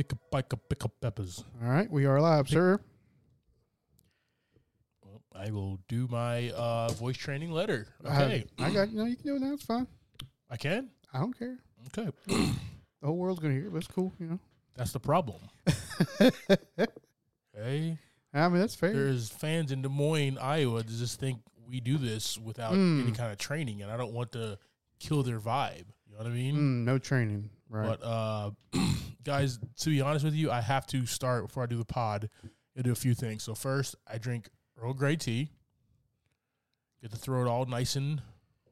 Pick up, pick up, pick up peppers. All right, we are live, sir. Well, I will do my uh, voice training letter. I- Okay, I, got no. You can do it now. It's fine. I can. I don't care. Okay, The whole world's gonna hear it, but it's cool. You know. that's the problem. Okay, I mean, that's fair. there's fans in Des Moines, Iowa, that just think we do this without Mm. any kind of training, and I don't want to kill their vibe. You know what I mean? Mm, no training, right? But uh, guys, to be honest with you, I have to start before I do the pod. I do a few things. So first, I drink Earl Grey tea. Get the throat all nice and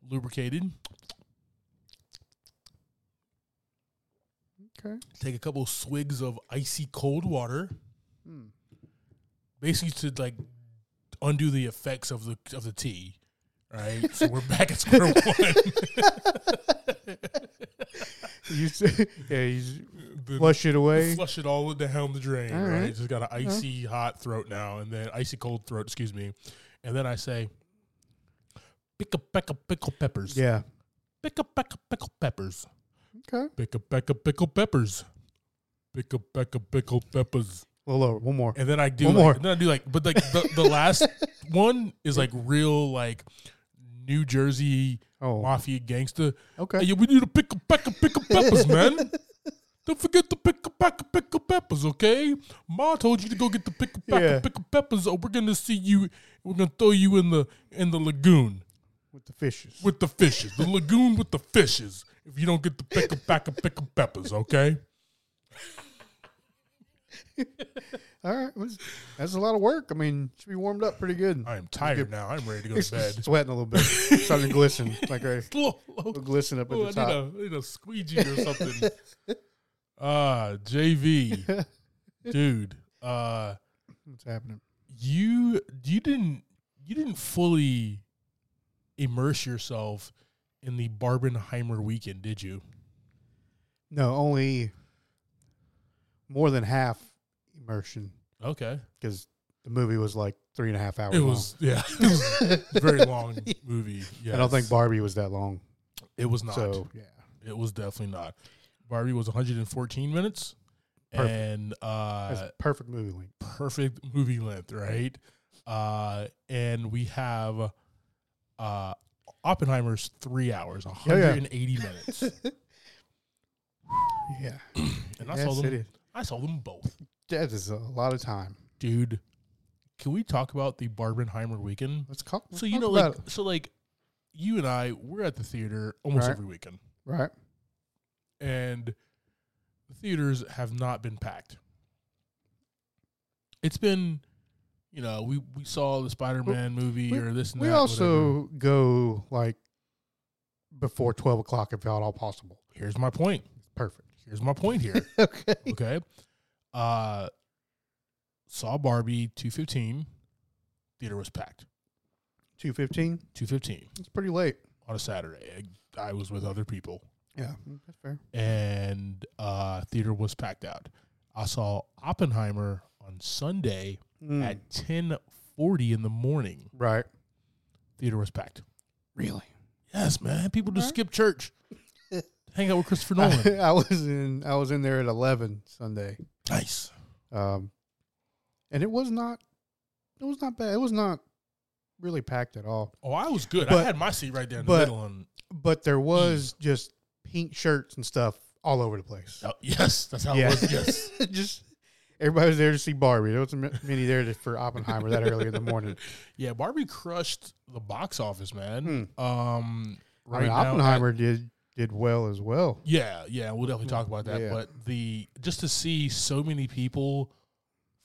lubricated. okay. Take a couple swigs of icy cold water, Mm. basically to like undo the effects of the of the tea. Right, so we're back at square one. You s- yeah, you The- flush it away. flush it all down the hell the drain. All right? right. just got an icy hot throat now, and then icy cold throat. Excuse me, and then I say, pick a peck of pickle peppers. Yeah. pick a peck of pickle peppers. Okay. Pick a peck of pickle peppers. Pick a peck of pickle peppers. A little lower. One more. And then I do One like, more. then I do like, but like the, the last one is like real like New Jersey Oh. mafia gangster. Okay. Yeah, we need to pick a pick up, pick peppers, man. Don't forget to pick a pick up, pick up peppers, okay? Ma told you to go get the pick a pick Yeah. up, pick up peppers, or we're gonna see you. We're gonna throw you in the in the lagoon With the fishes. with the fishes. The lagoon with the fishes. If you don't get the pick a pick up, pick up peppers, okay? All right. well, That's a lot of work. I mean, should be warmed up pretty good. I am tired now. I'm ready to go to bed. Sweating a little bit. Starting to glisten. Like a Little- little glisten up at Oh, the I top. need a, need a squeegee or something. Ah, JV, dude. Uh, What's happening? you you didn't you didn't fully immerse yourself in the Barbenheimer weekend, did you? No, only more than half immersion Okay, because the movie was like three and a half hours. it long. was yeah, it was a very long movie. I don't think. Barbie was that long. it was not. So yeah, It was definitely not. Barbie was 114 minutes, Perfect. and uh, perfect movie length. perfect movie length, right? Uh, and we have uh, Oppenheimer's three hours, yeah. 180 minutes, Yeah, and I yes, saw them. I saw them both, That is a lot of time. dude. Can we talk about the Barbenheimer weekend? Let's talk. So you know, like, so like, you and I, we're at the theater almost Right. every weekend, right. and the theaters have not been packed. It's been, you know, we we saw the Spider Man movie we- or this and We that. whatever. also go like before twelve o'clock if at all possible. here's my point. Perfect. Here's my point here. okay. Okay. Uh saw Barbie 215. Theater was packed. Two fifteen. 215 It's pretty late. on a Saturday. I, I was with other people Yeah, that's fair. and uh theater was packed out. I saw Oppenheimer on Sunday Mm, at 10:40 in the morning. right. Theater was packed. Really. Yes, man. People just Alright. skip church. Hang out with Christopher Nolan. I, I was in. I was in there at eleven Sunday. Nice. Um, and it was not. It was not bad. It was not really packed at all. Oh, I was good. I had my seat right there in but- the middle and But there was just pink shirts and stuff all over the place. Oh, yes, that's how Yeah. it was. Yes. just everybody was there to see Barbie. There wasn't many there to, for Oppenheimer that early in the morning. yeah, Barbie crushed the box office, man. Hmm. Um, I right mean, now, Oppenheimer did did well as well. yeah, yeah, we'll definitely talk about that. Yeah. But the just to see so many people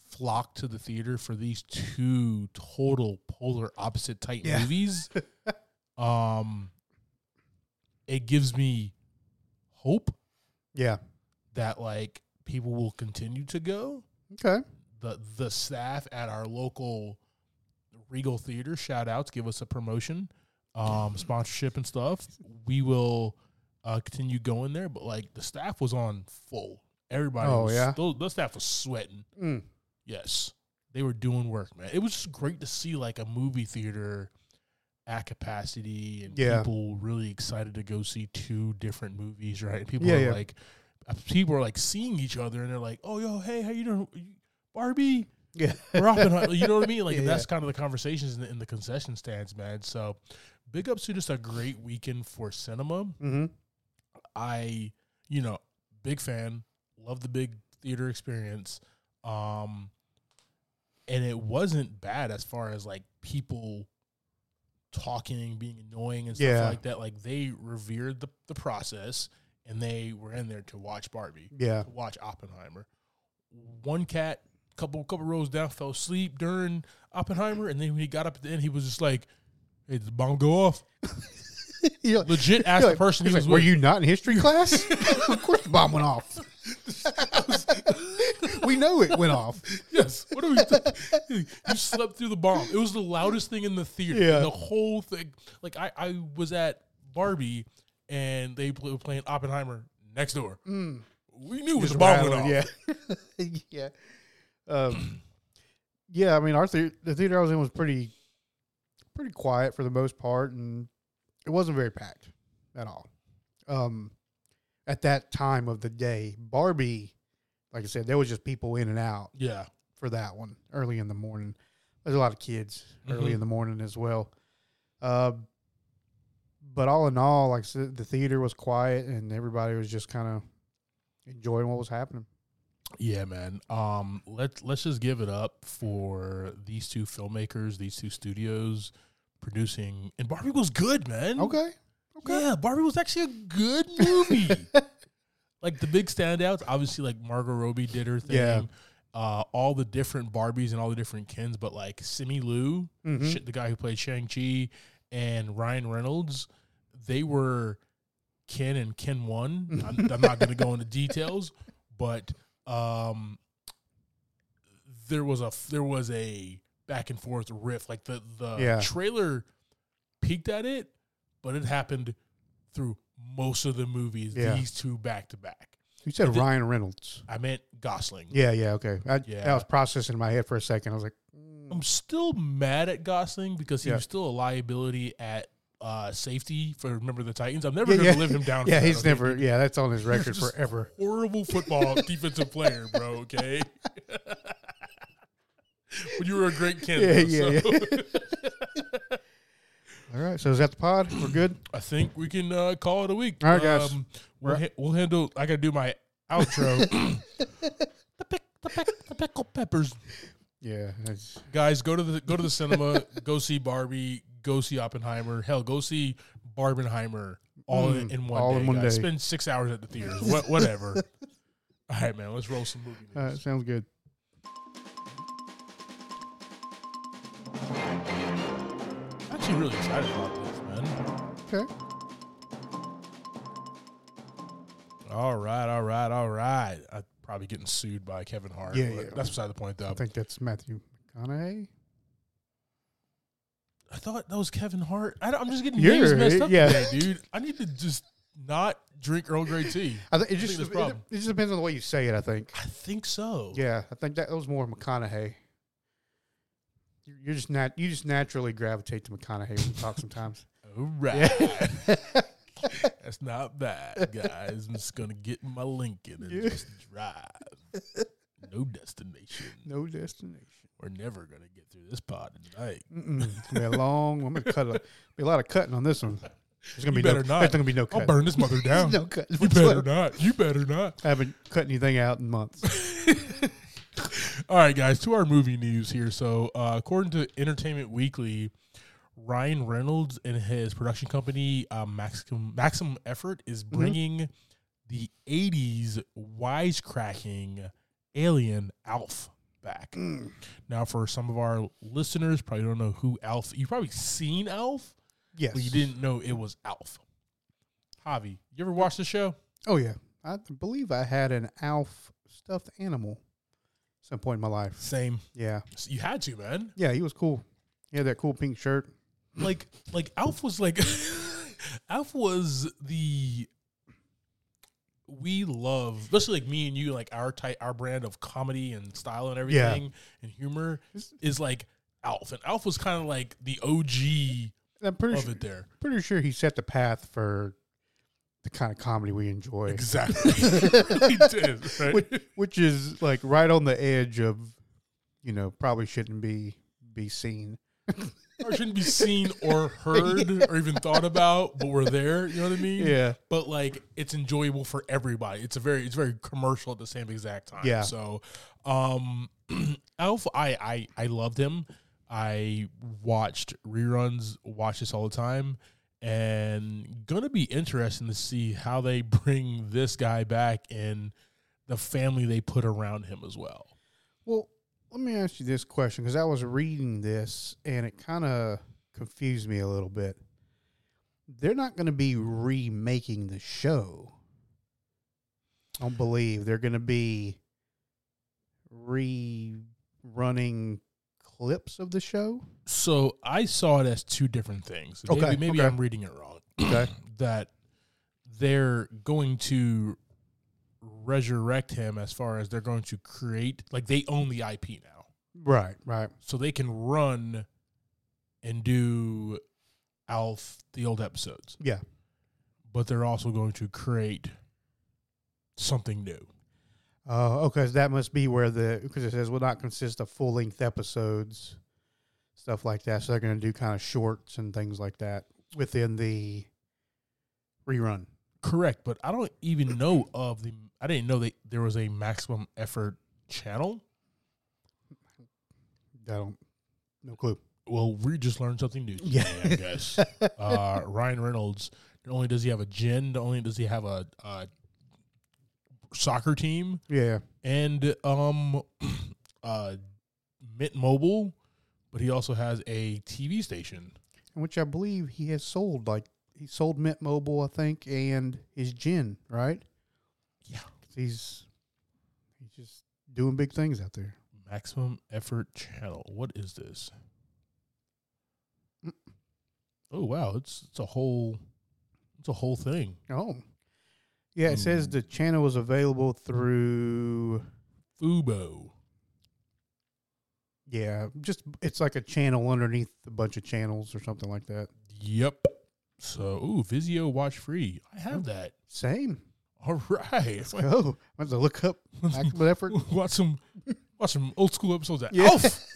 flock to the theater for these two total polar opposite type Yeah. movies, um, it gives me hope Yeah. that like people will continue to go. Okay. the the staff at our local Regal Theater, shout outs, give us a promotion, um, sponsorship and stuff. We will uh, continue going there, but like the staff was on full. Everybody, Oh, was, yeah? the, the staff was sweating. Mm. Yes, they were doing work, man. It was just great to see like a movie theater at capacity and Yeah. people really excited to go see two different movies. Right, people Yeah, are yeah. like people are like seeing each other and they're like, "Oh, yo, hey, how you doing, Barbie?" Yeah. Oppenheimer. you know what I mean? Like that's kind of the conversations in the, in the concession stands, man. So, big ups to just a great weekend for cinema. Mm-hmm. I, you know, big fan. Love the big theater experience. Um, and it wasn't bad as far as like people talking, being annoying and stuff Yeah. like that. Like they revered the, the process and they were in there to watch Barbie, Yeah. to watch Oppenheimer. One cat, couple couple rows down, fell asleep during Oppenheimer, and then when he got up at the end, he was just like, "Hey, did the bomb go off?" Like- Legit asked you're the person he he's was like, Were with. you not in history class? of course the bomb went off. we know it went off. Yes. What are we? Th- you slept through the bomb. It was the loudest thing in the theater. Yeah. The whole thing. Like I, I was at Barbie, and they were playing Oppenheimer next door. We knew it was the bomb went off. Yeah. yeah. Um, yeah, I mean, our the- the theater I was in was pretty, pretty quiet for the most part, and it wasn't very packed at all. Um, at that time of the day, Barbie, like I said, there was just people in and out Yeah. for that one early in the morning. There's a lot of kids early Mhm. in the morning as well. Uh, but all in all, like I said, the theater was quiet and everybody was just kind of enjoying what was happening. Yeah, man. Um, let's let's just give it up for these two filmmakers, these two studios producing. And Barbie was good, man. Okay. Okay. Yeah, Barbie was actually a good movie. like the big standouts, obviously, like Margot Robbie did her thing. Yeah. Uh, all the different Barbies and all the different Kens, but like Simu Liu, Mhm. shit, the guy who played Shang Chi, and Ryan Reynolds, they were Ken and Ken one. I'm, I'm not going to go into details, but um, there was a there was a back and forth riff. Like the the Yeah. trailer peeked at it, but it happened through most of the movies. Yeah. These two back to back. You said Did- Ryan Reynolds. I meant Gosling. Yeah, yeah, okay. I, Yeah. I was processing in my head for a second. I was like, mm, I'm still mad at Gosling because he Yeah. was still a liability at uh, safety for remember the Titans. I'm never Yeah, going to live him down. yeah, he's okay? never. Yeah, that's on his record forever. horrible football defensive player, bro. Okay. but you were a great kid. Yeah, yeah, so All right, so is that the pod? We're good. I think we can uh, call it a week. All right, guys. Um, we'll, ha- we'll handle. I got to do my outro. the, pick, the, pick, the pickle peppers. Yeah, that's, Guys, go to the go to the cinema. go see Barbie. Go see Oppenheimer. Hell, go see Barbenheimer. All in, Mm, in one all day. in one guys. day. Spend six hours at the theaters. what, whatever. All right, man. Let's roll some movie news. all right, sounds good. I'm actually really excited about this, man. Okay. All right, all right, all right. I'm probably getting sued by Kevin Hart. Yeah, yeah. That's beside the point, though. I think that's Matthew McConaughey. I thought that was Kevin Hart. I am just getting You're names messed up yeah. today, dude. I need to just not drink Earl Grey tea. I think it just think it, problem. it just depends on the way you say it. I think. I think so. Yeah, I think that was more McConaughey. You're just not. You just naturally gravitate to McConaughey when you talk sometimes. All right. That's not bad, guys. I'm just gonna get in my Lincoln and Yeah. just drive. No destination. no destination. We're never gonna get through this pod tonight. Mm-mm. It's gonna be a long. I'm gonna cut a be a lot of cutting on this one. There's gonna You be no. better not. There's gonna be no I'll burn this mother down. no cut. You better not. You better not. I haven't cut anything out in months. All right, guys, to our movie news here. So, uh, according to Entertainment Weekly, Ryan Reynolds and his production company, uh, Maximum Maximum Effort, is bringing the '80s wisecracking alien Alf back. Mm. Now, for some of our listeners, probably don't know who Alf. You've probably seen Alf, Yes. but you didn't know it was Alf. Javi, you ever watch the show? Oh yeah. I believe I had an Alf stuffed animal some point in my life. Same. Yeah. You had to, man. Yeah, he was cool. He had that cool pink shirt. like like Alf was like Alf was the we love especially like me and you like our type our brand of comedy and style and everything and humor is like Alf and Alf was kind of like the OG I'm pretty of sure, it there. pretty sure he set the path for the kind of comedy we enjoy, Exactly. is, right? which, which is like right on the edge of, you know, probably shouldn't be be seen. or shouldn't be seen or heard or even thought about, but we're there. You know what I mean? Yeah, But like, it's enjoyable for everybody. It's a very, it's very commercial at the same exact time. Yeah. So, um, Elf, I, I, I loved him. I watched reruns, watch this all the time, and gonna be interesting to see how they bring this guy back and the family they put around him as well. Well, let me ask you this question because I was reading this and it kind of confused me a little bit. They're not going to be remaking the show. I don't believe they're going to be rerunning clips of the show. So I saw it as two different things. Okay, Maybe, maybe okay. I'm reading it wrong. Okay. that they're going to resurrect him as far as they're going to create like they own the IP now. Right, right. So they can run and do Alf the old episodes. Yeah. But they're also going to create something new. Uh, okay, that must be where the because it says will not consist of full length episodes, stuff like that. So they're going to do kind of shorts and things like that within the rerun. Correct, but I don't even know of the I didn't know that there was a maximum effort channel. I don't, no clue. Well, we just learned something new. Today, Yeah. I guess. uh, Ryan Reynolds. Not only does he have a gin, not only does he have a, a soccer team Yeah, and um, uh, Mint Mobile, but he also has a TV station. which I believe he has sold. Like he sold Mint Mobile, I think, and his gin, right? Yeah. he's he's just doing big things out there. Maximum Effort Channel. What is this? Mm. Oh wow, it's it's a whole it's a whole thing. Oh, yeah. It says hmm. the channel is available through. Fubo. Yeah, just it's like a channel underneath a bunch of channels or something like that. Yep. So, ooh, Vizio Watch Free. I have that. Same. All right. Let's go. I have to look up maximum effort. watch some watch some old school episodes of Yeah. Alf.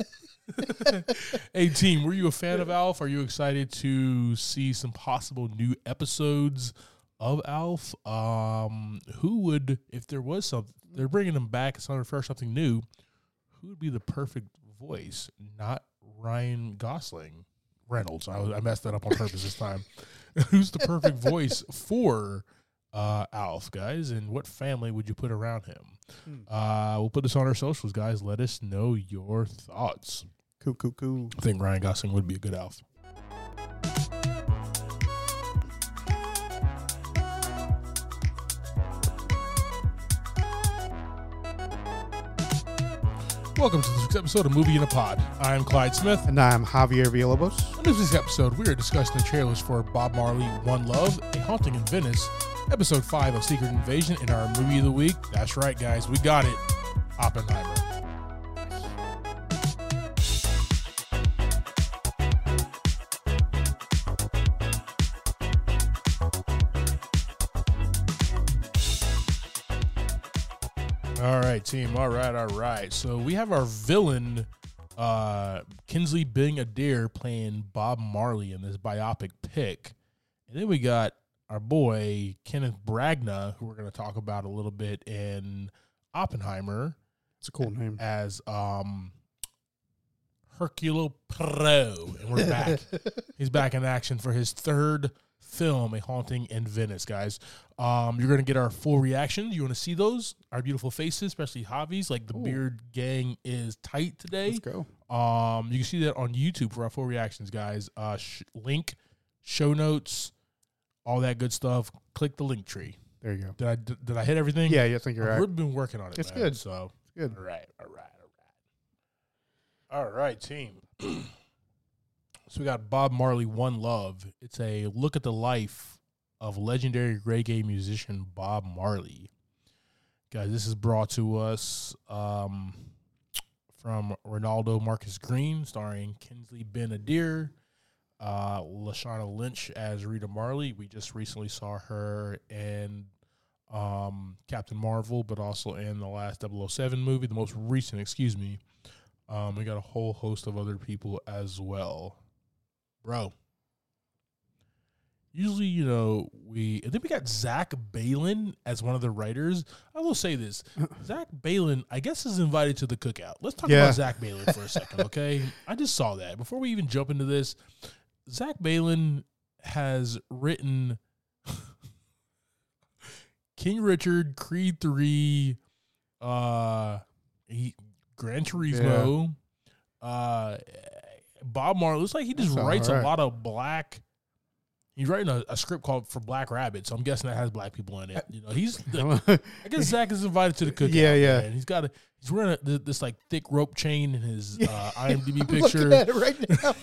hey team, were you a fan of Alf? Are you excited to see some possible new episodes of Alf? Um, who would, if there was something, they're bringing him back, something fresh, something new. Who would be the perfect voice? Not Ryan Gosling, Reynolds. I, was, I messed that up on purpose this time. Who's the perfect voice for uh, Alf, guys? And what family would you put around him? Hmm. Uh, we'll put this on our socials, guys. Let us know your thoughts. Cool, cool, cool. I think Ryan Gosling would be a good Alf. Welcome to this week's episode of Movie in a Pod. I'm Clyde Smith. And I'm Javier Villalobos. On this week's episode, we are discussing the trailers for Bob Marley One Love, A Haunting in Venice, episode 5 of Secret Invasion, and our movie of the week. That's right, guys, we got it Oppenheimer. Right, team. All right, all right. So we have our villain, uh, Kingsley Ben Adir, playing Bob Marley in this biopic pick. And then we got our boy, Kenneth Branagh, who we're going to talk about a little bit in Oppenheimer It's a cool name. as um, Hercule Poirot, And we're back. He's back in action for his third film, A Haunting in Venice, guys. Um, you're going to get our full reactions. You want to see those? Our beautiful faces, especially Javi's. Like the Ooh. beard gang is tight today. Let's go. Um, you can see that on YouTube for our full reactions, guys. Uh, sh- link, show notes, all that good stuff. Click the link tree. There you go. Did I did, did I hit everything? Yeah, yeah, I think you're right. We've been working on it. It's man, good. So it's Good. all right, all right, all right. All right, team. so we got Bob Marley One Love. It's a look at the life of legendary reggae musician Bob Marley. Guys, this is brought to us um, from Reinaldo Marcus Green, starring Kingsley Ben Adir. uh, Lashana Lynch as Rita Marley. We just recently saw her in um, Captain Marvel, but also in the last 007 movie, the most recent, excuse me. Um, we got a whole host of other people as well. Bro. Usually, you know, we and then we got Zach Baylin as one of the writers. I will say this: Zach Baylin, I guess, is invited to the cookout. Let's talk Yeah. about Zach Baylin for a second, okay? I just saw that before we even jump into this. Zach Baylin has written King Richard, Creed Three, uh, he, Gran Turismo, uh, Bob Marley. Looks like he just writes a lot of black. He's writing a, a script called for Black Rabbit, so I'm guessing that has black people in it. You know, he's. I guess Zach is invited to the cookout. Yeah, yeah. And he's got a. He's wearing a, this, like thick rope chain in his uh, IMDb I'm picture. at it right now.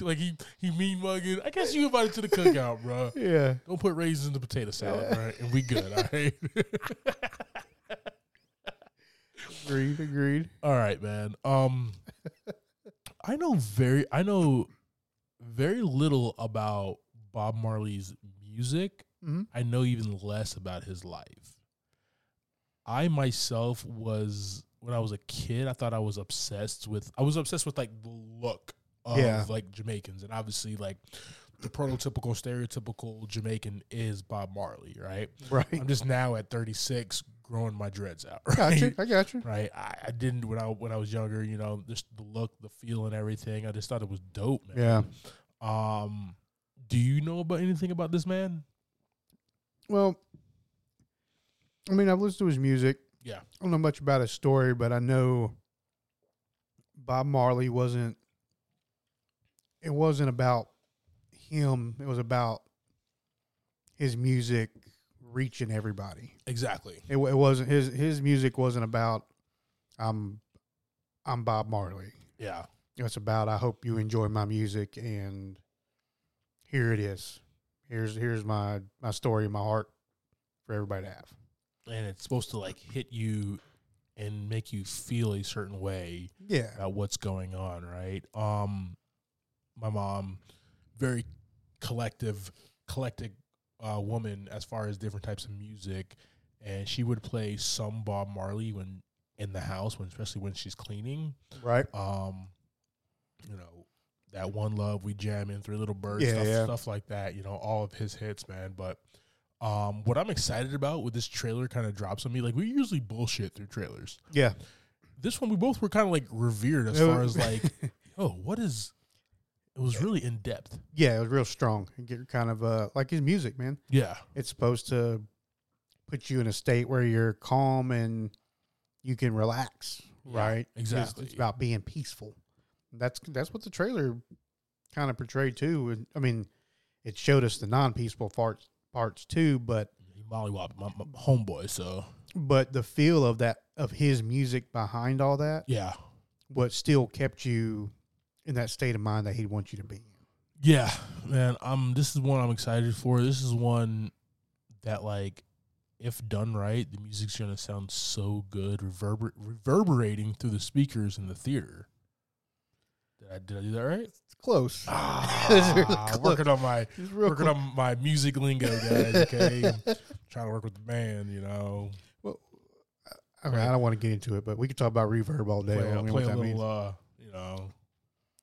like he he mean mugging. I guess you invited to the cookout, bro. yeah. Don't put raisins in the potato salad, right? And we good, all right? Agreed. Agreed. all right, man. Um I know very I know very little about Bob Marley's music. Mhm. I know even less about his life. I myself was when I was a kid, I thought I was obsessed with I was obsessed with like the look of Yeah. like Jamaicans and obviously like the prototypical stereotypical Jamaican is Bob Marley, right? Right. I'm just now at 36 growing my dreads out. I got Right? you. I got you. right? I, I didn't when I when I was younger, you know, just the look, the feel, and everything. I just thought it was dope, man. Yeah. Um, do you know about anything about this man? Well, I mean, I've listened to his music. Yeah. I don't know much about his story, but I know Bob Marley wasn't. It wasn't about him. It was about his music reaching everybody. Exactly. It, it wasn't his his music wasn't about I'm I'm Bob Marley. Yeah. It's about I hope you enjoy my music and here it is. Here's here's my my story my heart for everybody to have. And it's supposed to like hit you and make you feel a certain way Yeah. about what's going on, right? Um, my mom, very collective, collective uh, woman as far as different types of music, and she would play some Bob Marley when in the house, when especially when she's cleaning. Right. Um, you know, that one love we jam in, Three Little Birds, Yeah, stuff, yeah. stuff like that. You know, all of his hits, man. But um, what I'm excited about with this trailer kind of drops on me. Like we usually bullshit through trailers. Yeah. This one we both were kind of like revered as far as like, oh, what is? It was really in depth. yeah, it was real strong. And get kind of uh like his music, man. Yeah, It's supposed to put you in a state where you're calm and you can relax, Yeah, right? It's- exactly. It's about being peaceful. That's that's what the trailer kind of portrayed too. I mean, it showed us the non-peaceful parts parts too, but he mollywopped my, my homeboy. So but the feel of that of his music behind all that, yeah, what still kept you in that state of mind that he'd want you to be in. Yeah, man. Um, this is one I'm excited for. This is one that, like, if done right, the music's gonna sound so good, reverber- reverberating through the speakers in the theater. Did I did I do that right? It's close. Ah, really close. working on my working on my music lingo, guys. Okay, trying to work with the band. You know, Well, I, mean, I don't want to get into it, but we could talk about reverb all day. play, I don't play what a that means. little, uh, you know,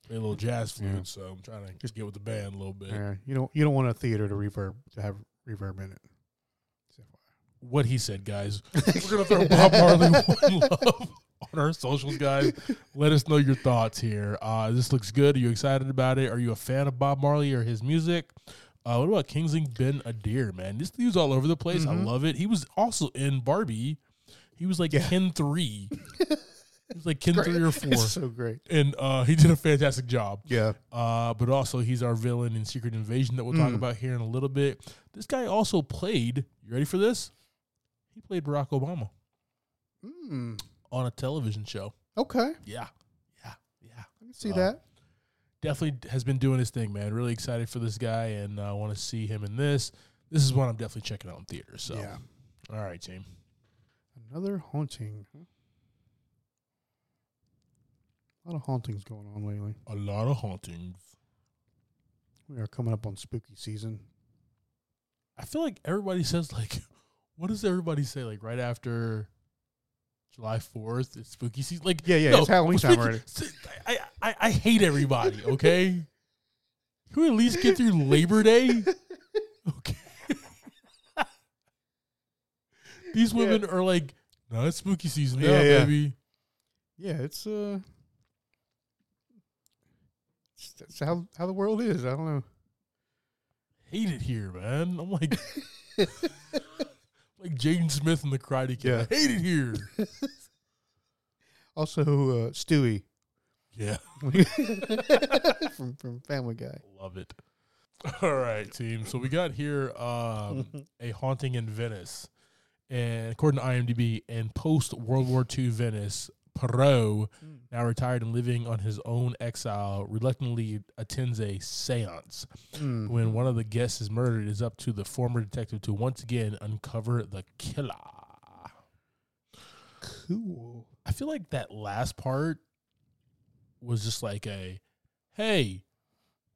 a little jazz flute. Yeah. So I'm trying to just get with the band a little bit. Yeah, you don't you don't want a theater to reverb to have reverb in it. what he said, guys. We're gonna throw Bob Marley one love on our socials, guys. Let us know your thoughts here. Uh, this looks good. Are you excited about it? Are you a fan of Bob Marley or his music? Uh, what about Kingsley Ben Adir, man? This dude's all over the place. I Mhm. love it. He was also in Barbie. He was like Yeah. Ken three. he was like Ken Great. three or four, It's so great. and uh, he did a fantastic job. Yeah. Uh, but also he's our villain in Secret Invasion that we'll talk Mm. about here in a little bit. This guy also played. You ready for this? He played Barack Obama Mm, on a television show. okay. Yeah, yeah, yeah. I can see Uh, that. Definitely has been doing his thing, man. Really excited for this guy, and I want to see him in this. This is one I'm definitely checking out in theaters. So, Yeah. all right, team. Another haunting. huh? A lot of hauntings going on lately. A lot of hauntings. We are coming up on spooky season. I feel like everybody says like, what does everybody say like right after July Fourth? It's spooky season. Like, Yeah, yeah, no, it's Halloween time already. I, I I hate everybody. Okay, can we at least get through Labor Day? Okay. These Yeah. women are like, no, it's spooky season now, Yeah, yeah. baby. Yeah, it's uh, that's how how the world is. I don't know. Hate it here, man. I'm like, like Jaden Smith in the Karate Kid. Yeah. I hate it here. Also, uh, Stewie Yeah, from from Family Guy. love it. All right, team. So we got here um, a haunting in Venice, and according to IMDb, in post World War II Venice, Poirot, now retired and living on his own exile, reluctantly attends a séance. Mm. When one of the guests is murdered, it is up to the former detective to once again uncover the killer. Cool. I feel like that last part was just like a, hey,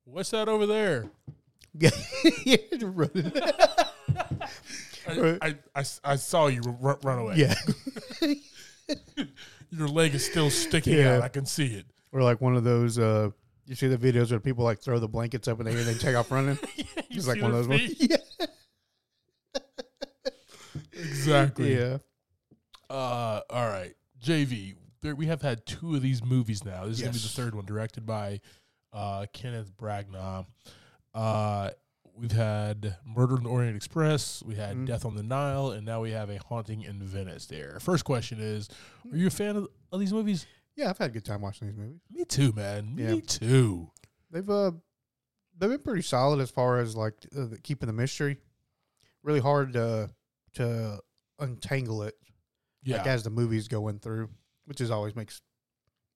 what's that over there? Yeah, yeah. I, I, I, I saw you run, run away. Yeah, Your leg is still sticking Yeah. out. I can see it. or like one of those. uh You see the videos where people like throw the blankets up in the air and they take off running. You It's like one of those ones. Yeah, Exactly. yeah. Uh, all right, JV. There, we have had two of these movies now. This is gonna be the third one, directed by uh, Kenneth Branagh. Uh, we've had Murder in the Orient Express. We had Mhm. Death on the Nile, and now we have a Haunting in Venice. There. First question is: Are you a fan of, of these movies? Yeah, I've had a good time watching these movies. Me too, man. Me too. They've uh, they've been pretty solid as far as like uh, the- keeping the mystery. Really hard to to untangle it Yeah. like as the movie's going through, which is always makes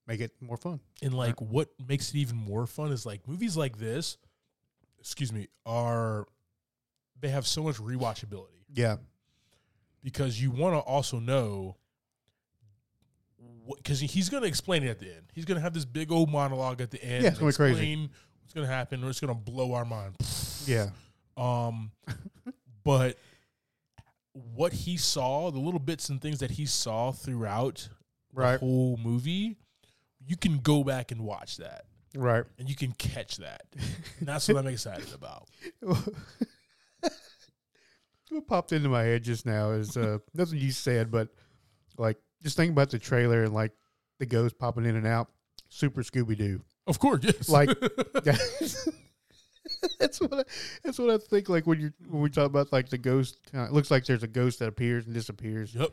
make it more fun. And like what makes it even more fun is like movies like this, excuse me, are they have so much rewatchability Yeah, because you want to also know because he's going to explain it at the end. He's going to have this big old monologue at the end. Yeah, it's gonna be crazy. explain What's going to happen? Or it's going to blow our mind. yeah, Um, but what he saw, the little bits and things that he saw throughout right, the whole movie, you can go back and watch that. Right. and you can catch that. And that's what I'm excited about. what popped into my head just now is uh, nothing you said, but like just think about the trailer and like the ghost popping in and out. Super Scooby Doo. Of course, yes. Like that's what I, that's what I think. Like when you when we talk about like the ghost, it looks like there's a ghost that appears and disappears. yep.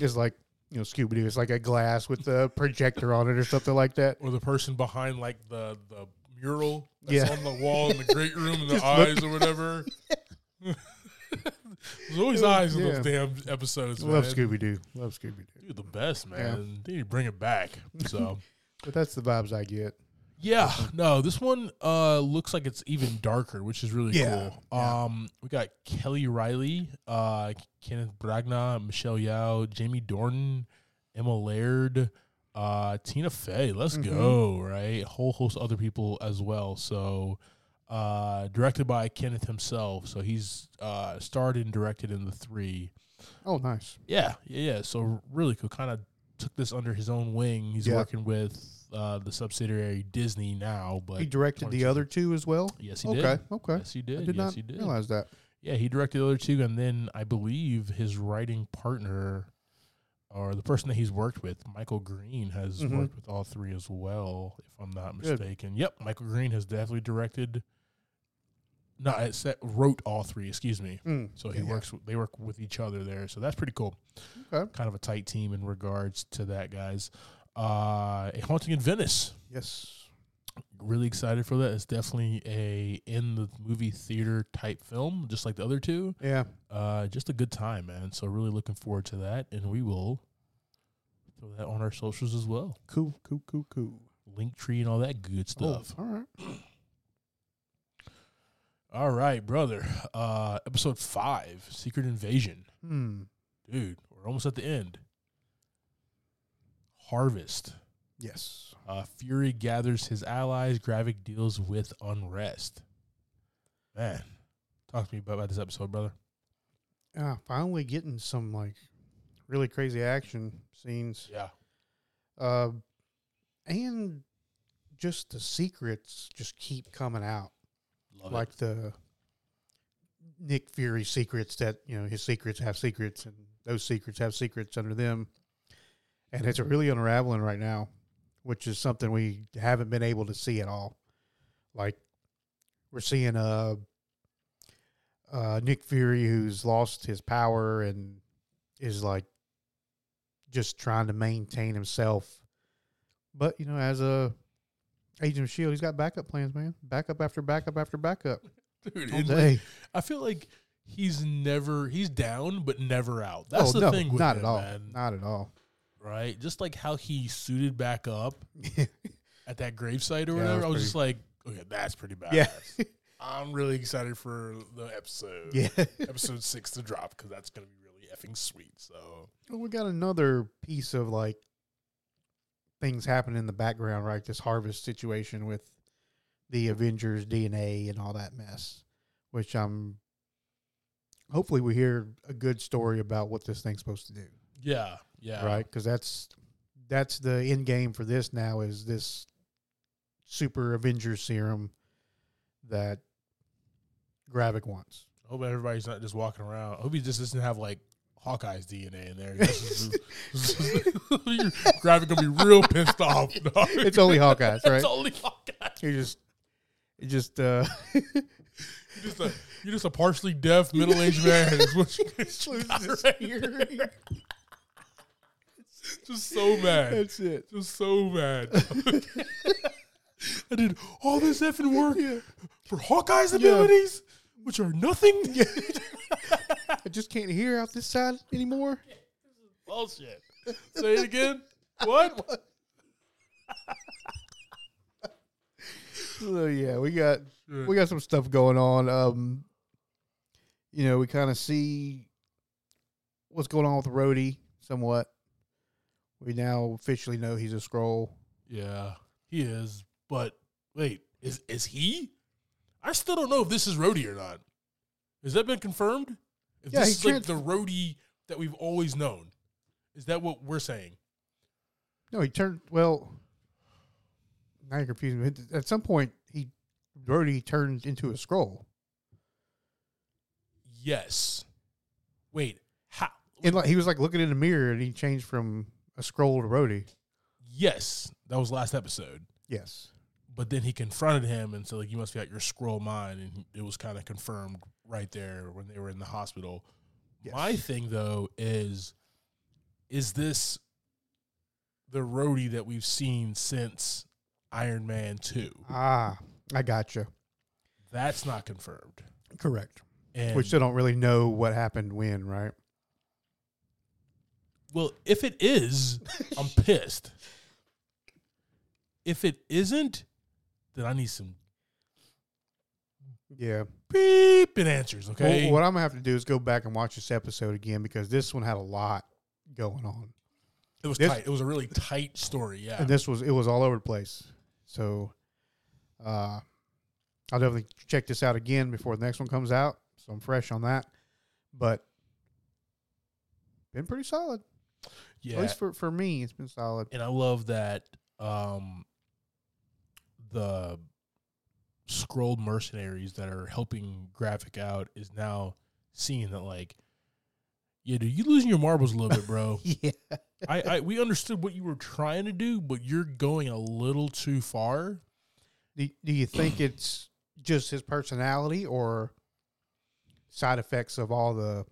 It's like you know Scooby Doo. It's like a glass with a projector on it or something like that. Or the person behind like the the mural that's Yeah. on the wall in the great room and the eyes look- or whatever. There's always eyes in Yeah. those damn episodes, Love. Scooby Doo. Love Scooby Doo. You're the best, Yeah. man. They need to bring it back. So But that's the vibes I get. Yeah, no, this one uh looks like it's even darker, which is really Yeah, cool. yeah. Um we got Kelly Reilly, uh Kenneth Branagh, Michelle Yeoh, Jamie Dornan, Emma Laird, uh Tina Fey. Let's Mhm. go, right? A whole host of other people as well. So uh directed by Kenneth himself. So he's uh starred and directed in the three. Oh, nice. Yeah, yeah, yeah. So really cool. Kind of took this under his own wing. He's Yeah. working with uh, the subsidiary Disney now, but he directed the other two as well. yes, he okay, did. okay. Okay. Yes, he did. I did yes, not he did. realize that. Yeah, he directed the other two, and then I believe his writing partner, or the person that he's worked with, Michael Green, has Mhm. worked with all three as well. If I'm not Good. mistaken. Yep, Michael Green has definitely directed. No, it said, wrote all three. Excuse me. Mm, So he yeah, yeah. works. They work with each other there. So that's pretty cool. Okay. Kind of a tight team in regards to that, guys. Uh, a haunting in Venice. Yes. Really excited for that. It's definitely a in the movie theater type film, just like the other two. Yeah. Uh, just a good time, man. So really looking forward to that, and we will throw that on our socials as well. Cool. Cool. Cool. Cool. Link tree and all that good stuff. Oh, all right. All right, brother. Uh, episode five, Secret Invasion. Hmm. Dude, we're almost at the end. Harvest. Yes. Uh, Fury gathers his allies. Gravik deals with unrest. man, talk to me about, about this episode, brother. Uh, finally getting some like really crazy action scenes. Yeah, Uh, and just the secrets just keep coming out. love like the Nick Fury secrets that you know his secrets have secrets and those secrets have secrets under them, and it's really unraveling right now, which is something we haven't been able to see at all. Like we're seeing uh, uh Nick Fury who's lost his power and is like just trying to maintain himself, but you know as a Agent of Shield, he's got backup plans, man. Backup after backup after backup. dude. All like. I feel like he's never he's down, but never out. That's oh, the no, thing with not him, at all. man. Not at all. Right? Just like how he suited back up at that gravesite or Yeah, whatever. was I was just like, okay, that's pretty badass. Yeah. I'm really excited for the episode. yeah. episode six to drop because that's gonna be really effing sweet. So Well, we got another piece of like things happening in the background, right? This harvest situation with the Avengers DNA and all that mess, which I'm hopefully we hear a good story about what this thing's supposed to do, yeah, yeah, right? Because that's that's the end game for this now is this super Avenger serum that Gravik wants. I hope everybody's not just walking around. I hope he just doesn't have like Hawkeye's DNA in there. Your gonna be real pissed off. Dog. It's only Hawkeyes, right? It's only Hawkeye. You just, you just, uh, You're just a you're just a partially deaf middle aged man. Is what you, you got his right hearing. there. Just so mad. that's it. Just so mad. I did all this effing work for Hawkeye's abilities, which are nothing. I just can't hear out this side anymore. Bullshit. Say it again. What? So yeah, we got we got some stuff going on. Um, you know, we kind of see what's going on with Rhodey somewhat. We now officially know he's a Skrull. Yeah, he is. But wait, is is he? I still don't know if this is Rhodey or not. Has that been confirmed? If Yeah, this is like the Rhodey that we've always known, is that what we're saying? No, he turned well. Now you're confusing me. At some point, he Rhodey turned into a Skrull. Yes. Wait, how? And like he was like looking in the mirror, and he changed from a Skrull to Rhodey. Yes, that was last episode. Yes. But then he confronted him and said, like, you must be at your Skrull mind. And it was kind of confirmed right there when they were in the hospital. Yes. My thing, though, is is this the Rhodey that we've seen since Iron Man 2? Ah, I gotcha. That's not confirmed. Correct. And, We still don't really know what happened when, right? Well, if it is, I'm pissed. If it isn't, then I need some Yeah. beeping answers, okay? Well, what I'm gonna have to do is go back and watch this episode again because this one had a lot going on, it was this- tight. It was a really tight story, yeah. and this was it was all over the place. So, uh, I'll definitely check this out again before the next one comes out. So I'm fresh on that, but been pretty solid. Yeah. At least for for me, it's been solid. and I love that um, the scrolled mercenaries that are helping Gravik out is now seeing that like, yeah, dude, you losing your marbles a little bit, bro. yeah. I, I we understood what you were trying to do, but you're going a little too far. Do, do you think it's just his personality or side effects of all the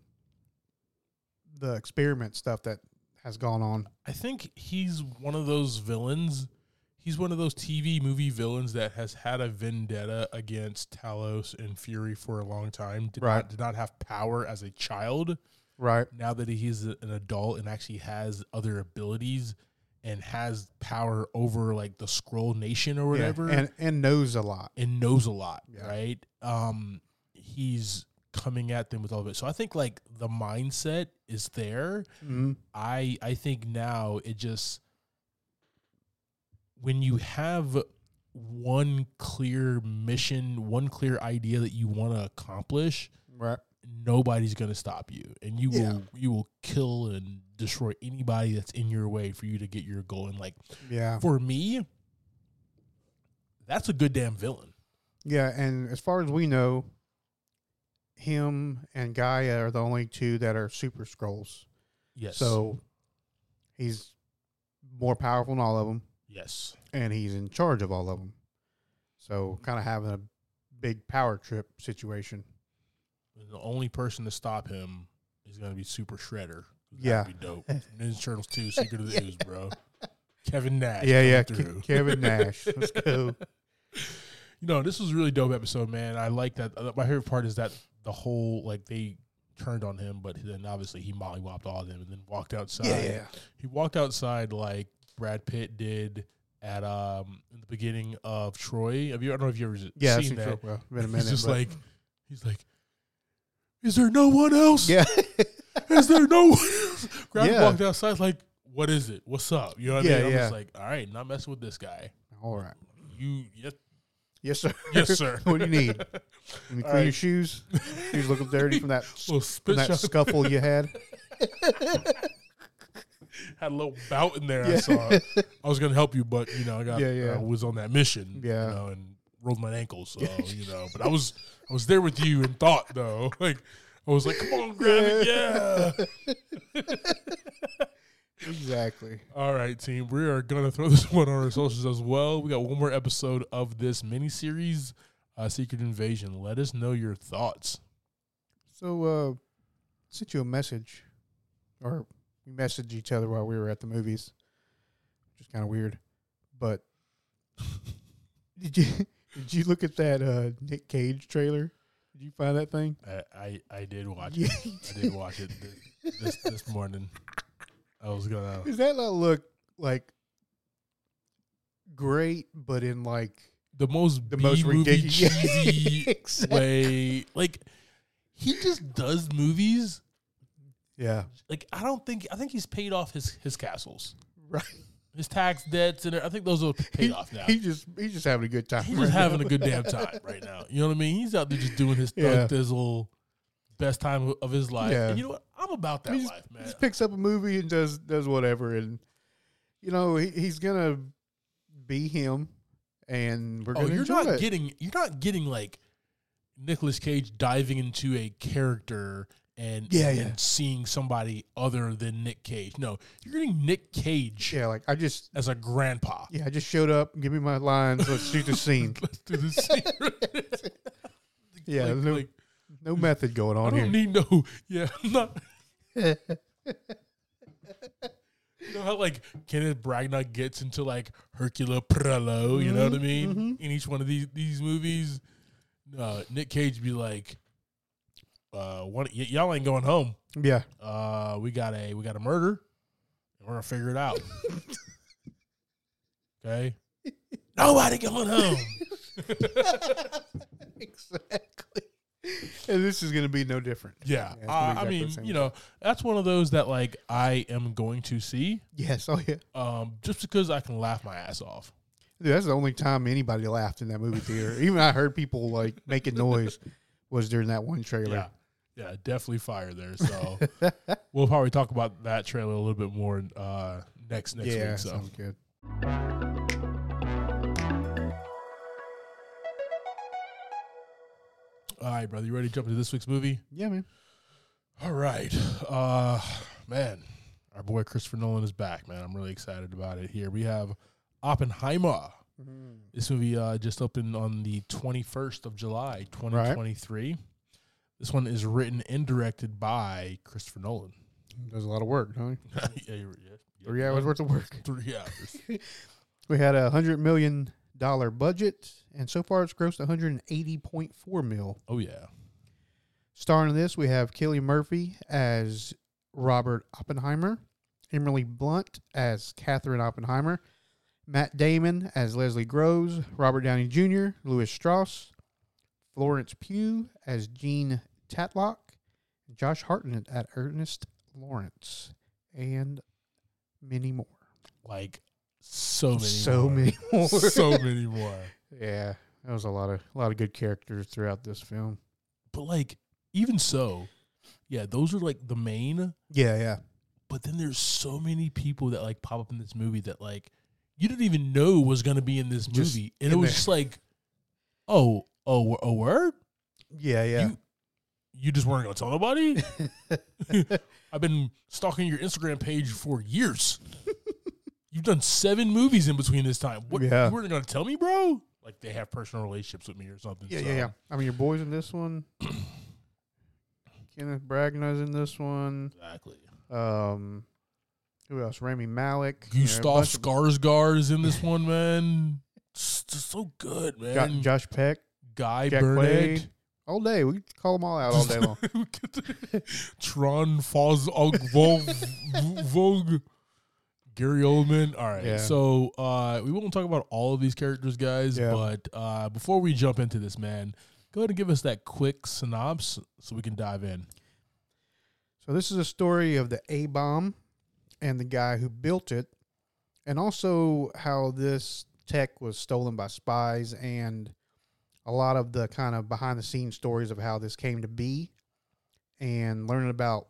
the experiment stuff that has gone on? I think he's one of those villains. He's one of those TV movie villains that has had a vendetta against Talos and Fury for a long time. Did Right. not did not have power as a child. Right. now that he's an adult and actually has other abilities and has power over like the Skrull nation or whatever and and knows a lot. and knows a lot Yeah. right um he's coming at them with all of it so i think like the mindset is there Mm-hmm. i i think now it just when you have one clear mission, one clear idea that you want to accomplish, Right. nobody's going to stop you, and you Yeah. will you will kill and destroy anybody that's in your way for you to get your goal. And like Yeah. for me, that's a good damn villain. Yeah, and as far as we know, him and Gaia are the only two that are super Skrulls. Yes. So he's more powerful than all of them, yes. and he's in charge of all of them. So kind of having a big power trip situation. And the only person to stop him is going to be Super Shredder. That'd Yeah. be dope. Ninja Turtles 2, Secret of the Yeah. Ooze, bro. Kevin Nash. yeah, yeah. Ke- Kevin Nash. Let's go. You know, this was a really dope episode, man. I like that. Uh, My favorite part is that the whole like they turned on him, but then obviously he mollywopped all of them and then walked outside. Yeah, yeah. He walked outside like Brad Pitt did at um in the beginning of Troy. Have you? I don't know if you ever Yeah, seen seen that. Troy. Well, been a minute. he's just but- like, he's like, is there no one else? yeah. Is there no one else? Brad Yeah. walked outside like, what is it? What's up? You know what I mean? I'm yeah. just like, all right, not messing with this guy. all right. You, yes, Yes, sir. yes, sir. what do you need? Let me clean your shoes. Shoes looking dirty from that little from that scuffle you had. Had a little bout in there. I Yeah. saw. I was gonna help you, but you know, I got, Yeah, yeah. I was on that mission. Yeah. you know, and rolled my ankle. So you know, but I was, I was there with you in thought though. Like, I was like, come on, grab it, yeah. Exactly. All right, team. We are gonna throw this one on our socials as well. We got one more episode of this mini series, uh, Secret Invasion. Let us know your thoughts. So, uh, sent you a message, or we messaged each other while we were at the movies, which is kind of weird. But did you did you look at that uh, Nick Cage trailer? Did you find that thing? I I, I did watch Yeah. it. I did watch it th- this this morning. I was gonna. Does that not look like great, but in like the most the most ridiculous cheesy Exactly. way. Like he just does movies. Yeah, Like I don't think I think he's paid off his his castles, right. his tax debts and I think those are paid He, off now. he just he's just having a good time. He's right just having a good damn time right now. You know what I mean? He's out there just doing his thug Yeah. thizzle, best time of his life. Yeah. And you know what? I'm about that He life, man. He just picks up a movie and does does whatever, and you know he, he's gonna be him, and we're Oh, you're not it. getting you're not getting like Nicolas Cage diving into a character and Yeah, and yeah. seeing somebody other than Nick Cage. No, you're getting Nick Cage yeah, like I just as a grandpa. yeah, I just showed up. Give me my lines. Let's shoot the scene. Let's do the scene. Yeah, Like- like, no method going on here. I don't here. need no. Yeah, I'm not. You know how like Kenneth Branagh gets into like Hercule Poirot, you know what I Mhm, mean? mhm. In each one of these these movies, uh, Nick Cage be like, uh, one, y- y'all ain't going home. yeah, Uh, we got a we got a murder, and we're gonna figure it out. okay, nobody going home. exactly. And this is gonna be no different. Yeah, it's uh, I exactly the mean, you know, that's one of those that like I am going to see, Yes. Oh yeah. um, just because I can laugh my ass off. Dude, that's the only time anybody laughed in that movie theater. Even I heard people like making noise was during that one trailer. Yeah, yeah, definitely fire there. So we'll probably talk about that trailer a little bit more uh, next next yeah, week. So sounds good. All right, brother, you ready to jump into this week's movie? Yeah, man. All right, uh, man, our boy Christopher Nolan is back. Man, I'm really excited about it. Here we have Oppenheimer. This movie uh, just opened on the 21st of July, 2023. This one is written and directed by Christopher Nolan. Does a lot of work, huh? yeah, yeah, yeah, Three hours worth of work. Three hours. We had a hundred million dollar budget, and so far it's grossed one hundred and eighty point four mil. Oh yeah. Starring in this, we have Cillian Murphy as Robert Oppenheimer, Emily Blunt as Catherine Oppenheimer, Matt Damon as Leslie Groves, Robert Downey Jr., Lewis Strauss, Florence Pugh as Jean Tatlock, Josh Hartnett as Ernest Lawrence, and many more. Like so many, so more. many more. so many more. yeah, that was a lot of a lot of good characters throughout this film. But like, even so, yeah, those are like the main. Yeah, yeah, But then there's so many people that like pop up in this movie that like you didn't even know was gonna be in this Just movie, and it was there. just like, oh, oh, a word. yeah, yeah. You, you just weren't gonna tell nobody. I've been stalking your Instagram page for years. You've done seven movies in between this time. What Yeah. you weren't gonna tell me, bro? Like they have personal relationships with me or something. yeah, so- yeah, yeah. I mean, your boys in this one. Kenneth Branagh's in this one. Exactly. Um, who else? Rami Malek. you know, Gustaf Skarsgård is in this one, man. It's just so good, man. Josh Peck, Guy Jack Burnett. All day, we call them all out all day long. Tron Foz Vogue, Gary Oldman. All right, Yeah. so uh, we won't talk about all of these characters, guys. Yeah. But uh, before we jump into this, man, go ahead and give us that quick synopsis so we can dive in. So this is a story of the A bomb and the guy who built it, and also how this tech was stolen by spies and a lot of the kind of behind the scenes stories of how this came to be, and learning about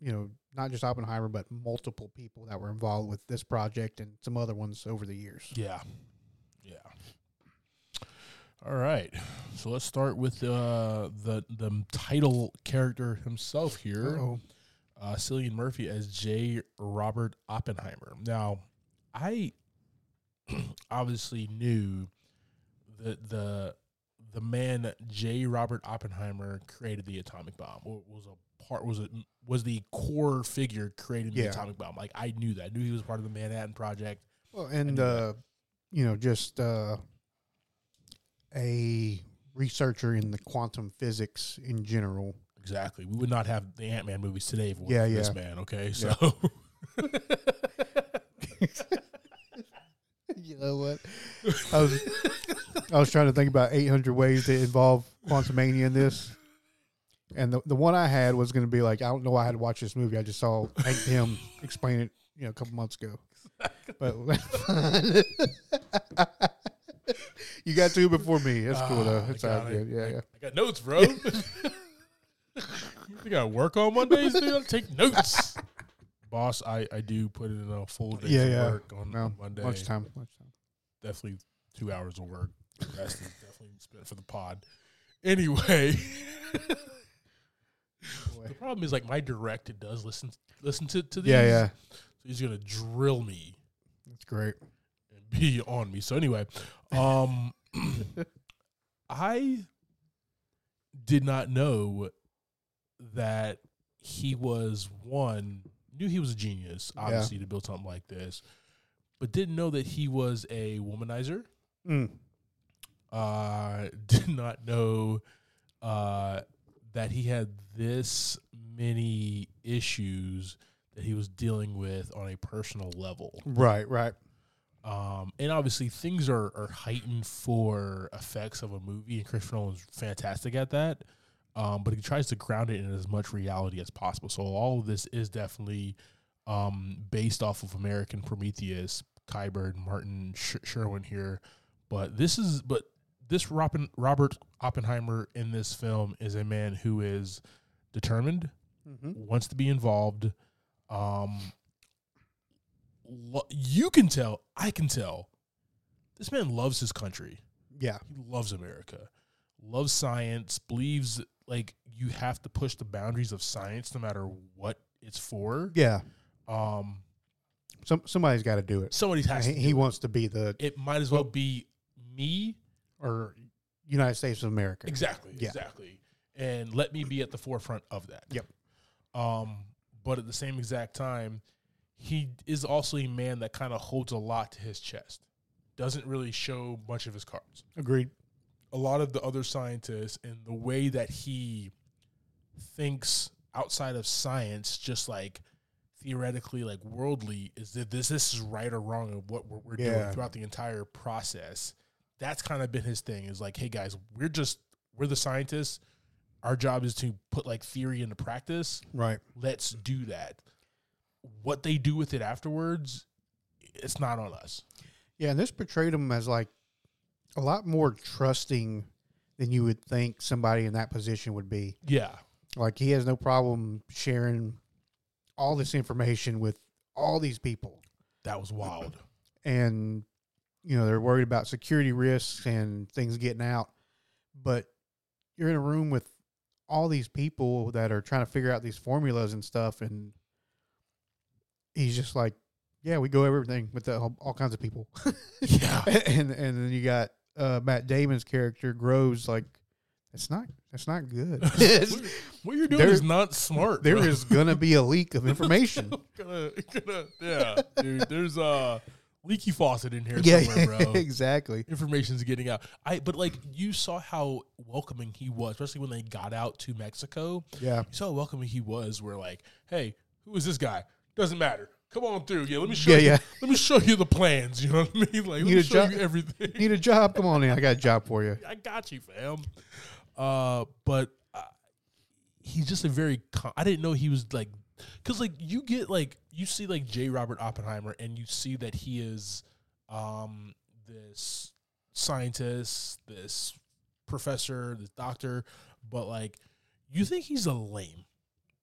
you know not just Oppenheimer but multiple people that were involved with this project and some other ones over the years. Yeah, yeah. All right, so let's start with uh, the the title character himself here. Uh-oh. uh, Cillian Murphy as J. Robert Oppenheimer. Now, I obviously knew that the the man J. Robert Oppenheimer created the atomic bomb. Was a part was it was the core figure creating the Yeah. atomic bomb. Like I knew that. I knew he was part of the Manhattan Project. Well, and uh, you know, just uh, a researcher in the quantum physics in general. Exactly. We would not have the Ant Man movies today if it wasn't Yeah, this man. Okay, Yeah. so you know what? I was I was trying to think about 800 ways to involve Quantumania in this, and the the one I had was going to be like I don't know why I had to watch this movie. I just saw Hank Pym explain it, you know, a couple months ago. But you got two before me. That's cool though. Ah, It's I all got good. it. Yeah, I, yeah. I got notes, bro. you got to work on Mondays, dude. I take notes. Boss, I, I do put in a full day Yeah, of yeah. work on, No, on Monday. lunchtime. Lunchtime. Definitely two hours of work. The rest is definitely spent for the pod. Anyway, the problem is like my director does listen listen to, to these. Yeah, yeah. So he's gonna drill me That's great. and be on me. So anyway, um I did not know that he was one knew he was a genius, Yeah. obviously, to build something like this, but didn't know that he was a womanizer. Mm. Uh did not know uh that he had this many issues that he was dealing with on a personal level. Right, right. Um, and obviously things are, are heightened for effects of a movie, and Chris Nolan's fantastic at that. Um, but he tries to ground it in as much reality as possible. So all of this is definitely um, based off of American Prometheus, Kai Bird Martin Sh- Sherwin here. But this is but this Robin, Robert Oppenheimer in this film is a man who is determined, Mm-hmm. wants to be involved. Um, lo- you can tell, I can tell, this man loves his country. Yeah. He loves America, loves science, believes like you have to push the boundaries of science no matter what it's for. Yeah. Um, Some somebody's got to do it. somebody has He, to. he do it. wants to be the It might as well be me. Or United States of America. Exactly. Yeah. Exactly. And let me be at the forefront of that. Yep. Um, but at the same exact time, he is also a man that kind of holds a lot to his chest. Doesn't really show much of his cards. Agreed. A lot of the other scientists and the way that he thinks outside of science, just like theoretically, like worldly, is that this this is right or wrong of what we're, we're doing throughout the entire process. That's kind of been his thing. Is like, hey guys, we're just we're the scientists. Our job is to put like theory into practice. Right. Let's do that. What they do with it afterwards, it's not on us. Yeah, and this portrayed him as like a lot more trusting than you would think somebody in that position would be. Yeah, Like he has no problem sharing all this information with all these people. that was wild. And you know, they're worried about security risks and things getting out. But you're in a room with all these people that are trying to figure out these formulas and stuff and he's just like, yeah, we go over everything with the, all, all kinds of people. yeah, and and then you got uh, Matt Damon's character Groves like it's not that's not good. what, you're doing There- is not smart. there bro. is gonna be a leak of information. gonna, gonna, yeah, dude. There's a leaky faucet in here yeah, somewhere, bro. exactly. Information's getting out. I but like you saw how welcoming he was, especially when they got out to Mexico. Yeah, You saw how welcoming he was. Where like, hey, who is this guy? Doesn't matter. Come on through. Yeah, let me show Yeah, you. yeah. Let me show you the plans. You know what I mean? Like, let Need me a show job? you everything. need a job? Come on in. I got a job for you. I got you, fam. Uh, but uh, he's just a very. Com- I didn't know he was like, because like you get like you see like J. Robert Oppenheimer, and you see that he is, um, this scientist, this professor, this doctor, but like you think he's a lame.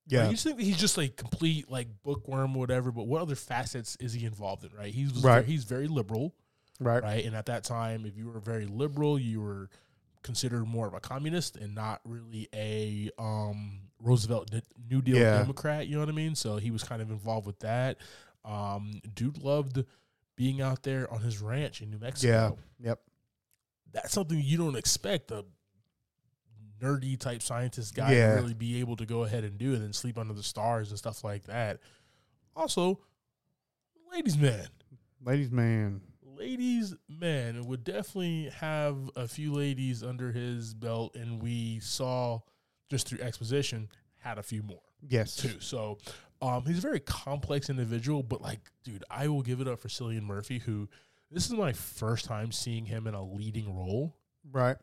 Yeah, Like, you think he's just like complete like bookworm or whatever, but what other facets is he involved in? Right, he's Right. he's very liberal right. right? And at that time, if you were very liberal, you were considered more of a communist and not really a um, Roosevelt New Deal Yeah. Democrat. You know what I mean? So he was kind of involved with that. Um, dude loved being out there on his ranch in New Mexico. Yeah. Yep. That's something you don't expect a nerdy type scientist guy Yeah. to really be able to go ahead and do and then sleep under the stars and stuff like that. Also, ladies man, Ladies, man. Ladies man would definitely have a few ladies under his belt and we saw just through exposition had a few more Yes. too so um he's a very complex individual but like dude i will give it up for cillian murphy who this is my first time seeing him in a leading role Right.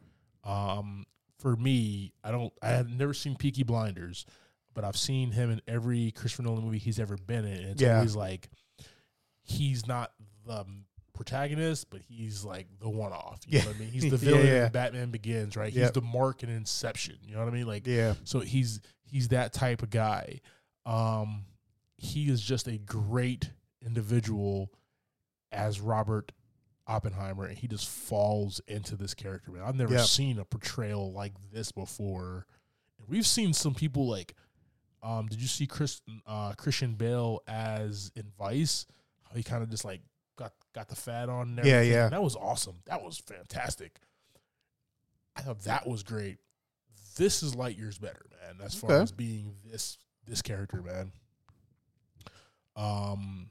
um for me i don't i have never seen peaky blinders but i've seen him in every christopher nolan movie he's ever been in and it's Yeah. always like he's not the protagonist but he's like the one-off you know Yeah. what i mean he's the villain yeah. in batman begins right he's Yep. the mark in inception you know what i mean like Yeah. so he's he's that type of guy um he is just a great individual as robert oppenheimer and he just falls into this character man i've never Yep. seen a portrayal like this before and we've seen some people like um did you see chris uh christian bale as in vice how he kind of just like got got the fat on Yeah, everything? yeah. that was awesome that was fantastic i thought that was great this is light years better man as far Okay. as being this this character man um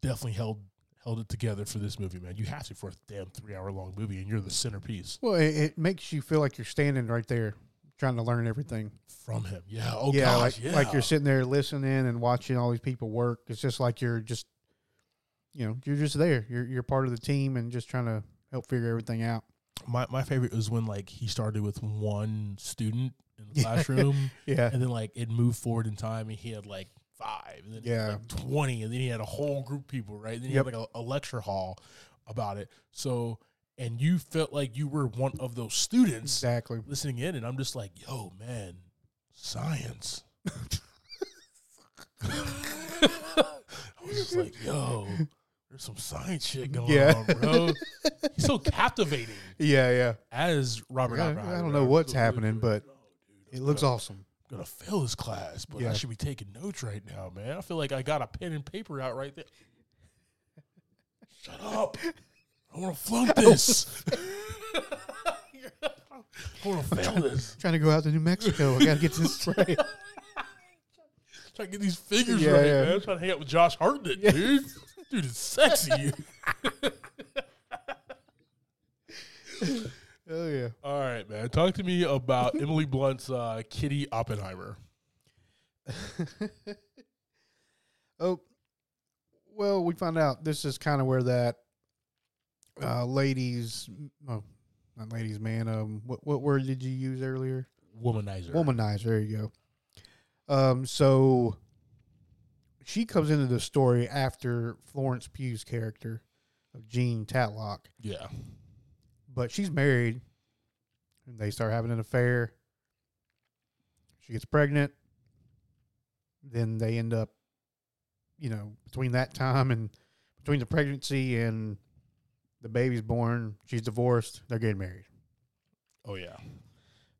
definitely held held it together for this movie man you have to for a damn three hour long movie and you're the centerpiece Well, it, it makes you feel like you're standing right there, trying to learn everything. from him yeah oh yeah, gosh like yeah like you're sitting there listening and watching all these people work. It's just like you're just, you know, you're just there. You're you're part of the team and just trying to help figure everything out. my, my favorite was when like he started with one student in the classroom Yeah, and then like it moved forward in time and he had like five and then Yeah. like 20 and then he had a whole group of people right then he Yep. had like a, a lecture hall about it so and you felt like you were one of those students exactly. listening in and i'm just like yo man science i was just like yo there's some science shit going Yeah. on bro he's so captivating Yeah, yeah. as robert Yeah, Oppenheimer. I don't know what's happening, but oh, It looks awesome. gonna fail this class, but I should be taking notes right now, man. I feel like I got a pen and paper out right there. Shut up! I want to flunk this. I want to fail this. Trying to go out to New Mexico. I got to get this right. Trying to get these figures Yeah, right, yeah. man. trying to hang out with Josh Hartnett, dude. Dude is sexy. Oh yeah. All right, man. Talk to me about Emily Blunt's uh, Kitty Oppenheimer. Oh, well, we found out this is kind of where that uh, ladies, oh, not ladies, man. Um, what what word did you use earlier? Womanizer. Womanizer. There you go. Um, so she comes into the story after Florence Pugh's character of Jean Tatlock, Yeah. but she's married, and they start having an affair. She gets pregnant. Then they end up, you know, between that time and between the pregnancy and the baby's born, she's divorced. They're getting married. Oh yeah.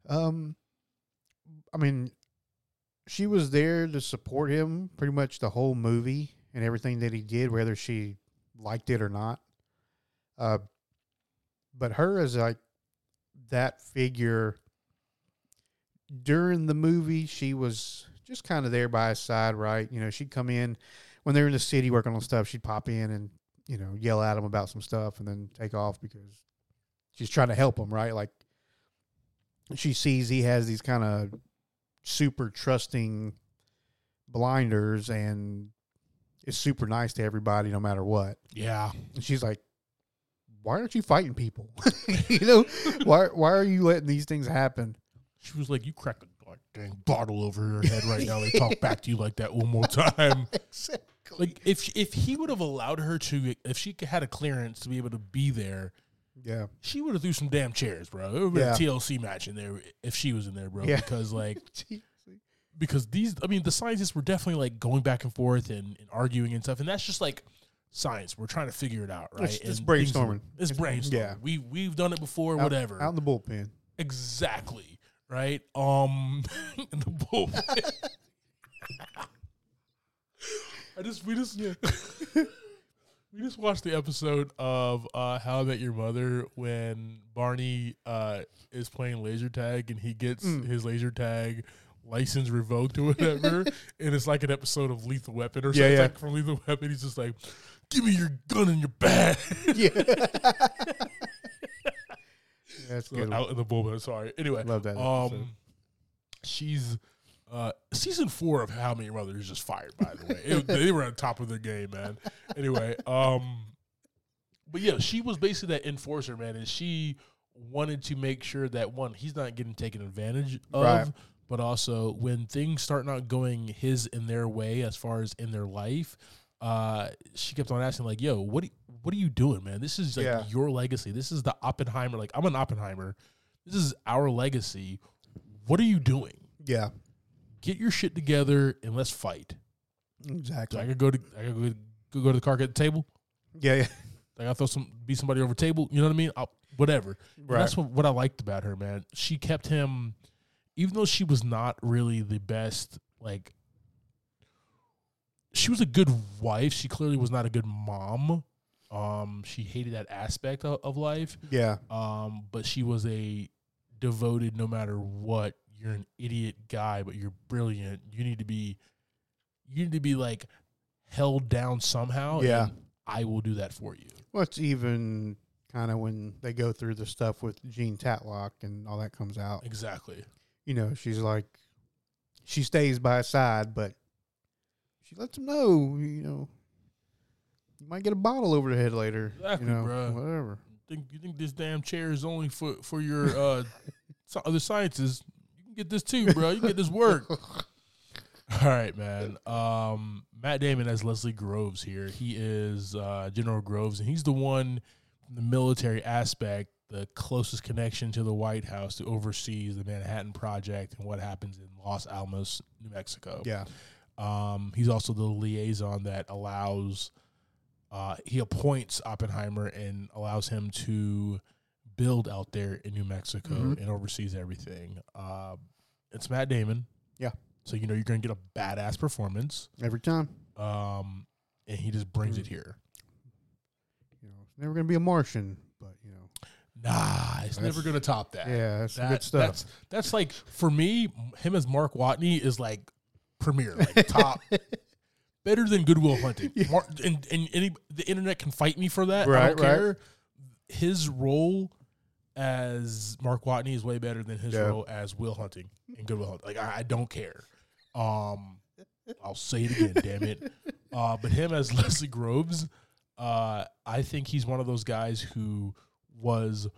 Um, I mean, she was there to support him pretty much the whole movie and everything that he did, whether she liked it or not. Uh, but her as like that figure during the movie, she was just kind of there by his side, right? You know, she'd come in when they were in the city working on stuff. She'd pop in and you know yell at him about some stuff and then take off because she's trying to help him, right? Like she sees he has these kind of super trusting blinders and is super nice to everybody no matter what. Yeah. And she's like, "Why aren't you fighting people? you know, why why are you letting these things happen?" She was like, "You crack a like, dang bottle over her head right now. They talk back to you like that one more time." Exactly. Like if if he would have allowed her to, if she had a clearance to be able to be there, Yeah. she would have threw some damn chairs, bro. It would have been Yeah. a TLC match in there if she was in there, bro. Yeah. Because like because these, I mean, the scientists were definitely like going back and forth and, and arguing and stuff, and that's just like science. We're trying to figure it out, right? It's- it's And things- brainstorming. It's brainstorming. Yeah. we we've done it before, Out- whatever. Out in the bullpen. Exactly. Right. Um in the bull. I just we just we just watched the episode of uh How I Met Your Mother when Barney uh is playing laser tag and he gets Mm. his laser tag license revoked or whatever. and it's like an episode of Lethal Weapon or Yeah, something yeah. like from Lethal Weapon. He's just like, Give me your gun and your bat. Yeah. That's So good. out in the bullpen. Sorry. Anyway, Love that episode. Um, she's uh, season four of How Many Brothers is just fired. By the way, It- they were on top of their game, man. Anyway, um, but yeah, she was basically that enforcer, man, and she wanted to make sure that one, he's not getting taken advantage of. Right. But also, when things start not going his and their way, as far as in their life, uh, she kept on asking, like, "Yo, what, do- what are you doing, man? This is like Yeah. your legacy. This is the Oppenheimer. Like, I'm an Oppenheimer. This is our legacy. What are you doing? yeah. Get your shit together and let's fight. So Exactly. I could go to I could go, go, go to the car get the table. Yeah. Yeah. I gotta throw some beat somebody over the table. You know what I mean? I'll, whatever. Right. That's what, what I liked about her, man. She kept him, even though she was not really the best. Like, she was a good wife. She clearly was not a good mom. Um, she hated that aspect of, of life. yeah. Um, but she was a devoted. No matter what, you're an idiot guy, but you're brilliant. You need to be, you need to be like held down somehow. Yeah. and I will do that for you. Well, it's even kind of when they go through the stuff with Jean Tatlock and all that comes out. Exactly. You know, she's like, she stays by his side, but she lets him know, you know, you might get a bottle over the head later. Exactly, you know, bruh. Whatever. think you think this damn chair is only for for your uh other sciences? Get this too, bro. You can get this work. All right, man. Um, Matt Damon as Leslie Groves here. He is uh, General Groves, and he's the one the military aspect, the closest connection to the White House to oversees the Manhattan Project and what happens in Los Alamos, New Mexico. Yeah. Um, he's also the liaison that allows uh, he appoints Oppenheimer and allows him to build out there in New Mexico Mhm. and oversees everything. Uh, it's Matt Damon. Yeah. So you know you're going to get a badass performance. Every time. Um, and he just brings Mm. it here. You know, it's never going to be a Martian, but, you know, Nah, it's never going to top that. yeah, that's That- good stuff. That's that's like for me, him as Mark Watney is like premier, like top, better than Good Will Hunting. Yeah. Mar- and and any the internet can fight me for that. I Right, don't right. care. His role as Mark Watney is way better than his Yeah. role as Will Hunting in Good Will Hunting. Like I, I don't care. Um, I'll say it again, damn it. Uh, but him as Leslie Groves, uh, I think he's one of those guys who was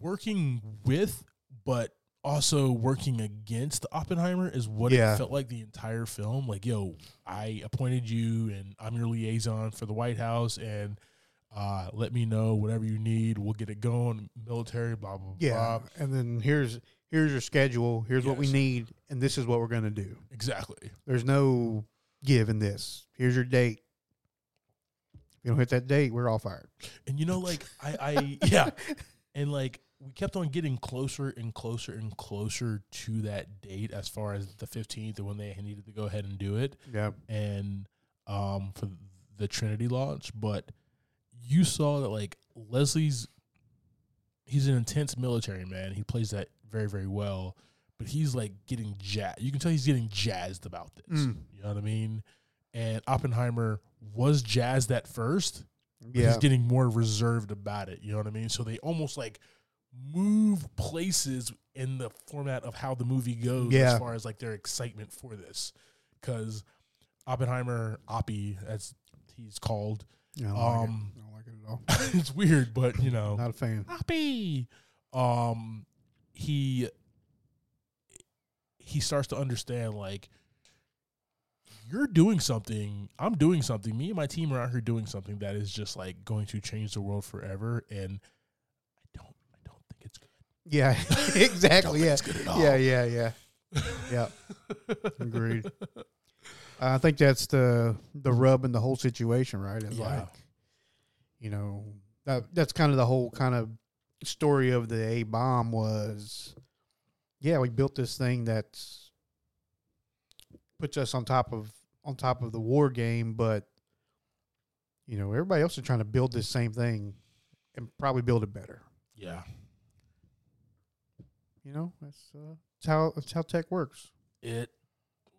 working with, but also working against Oppenheimer is what Yeah. it felt like the entire film. Like, yo, I appointed you and I'm your liaison for the White House and uh, let me know whatever you need. We'll get it going. Military, blah blah Yeah, blah. and then here's here's your schedule. Here's what we need, and this is what we're gonna do. Exactly. There's no give in this. Here's your date. If you don't hit that date, we're all fired. And you know, like I, I yeah, and like we kept on getting closer and closer and closer to that date as far as the fifteenth and when they needed to go ahead and do it. Yeah, and um for the Trinity launch, but you saw that like Leslie's he's an intense military man. He plays that very very well, but he's like getting jazzed. You can tell he's getting jazzed about this. Mm. You know what I mean? And Oppenheimer was jazzed at first, yeah, he's getting more reserved about it. You know what I mean? So they almost like move places in the format of how the movie goes Yeah. as far as like their excitement for this. Because Oppenheimer, Oppie, as he's called, Yeah, I like um, I don't like it at all. it's weird, but you know, Not a fan. Happy. um, he he starts to understand like you're doing something i'm doing something me and my team are out here doing something that is just like going to change the world forever and i don't i don't think it's good Yeah, exactly. Yeah, it's good at all. yeah, yeah, yeah. Yeah. Agreed. I think that's the the rub in the whole situation, right? It's Yeah. like, you know, that that's kind of the whole kind of story of the A bomb was, yeah, we built this thing that's puts us on top of on top of the war game, but you know, everybody else is trying to build this same thing and probably build it better. yeah You know, that's uh, that's how that's how tech works. it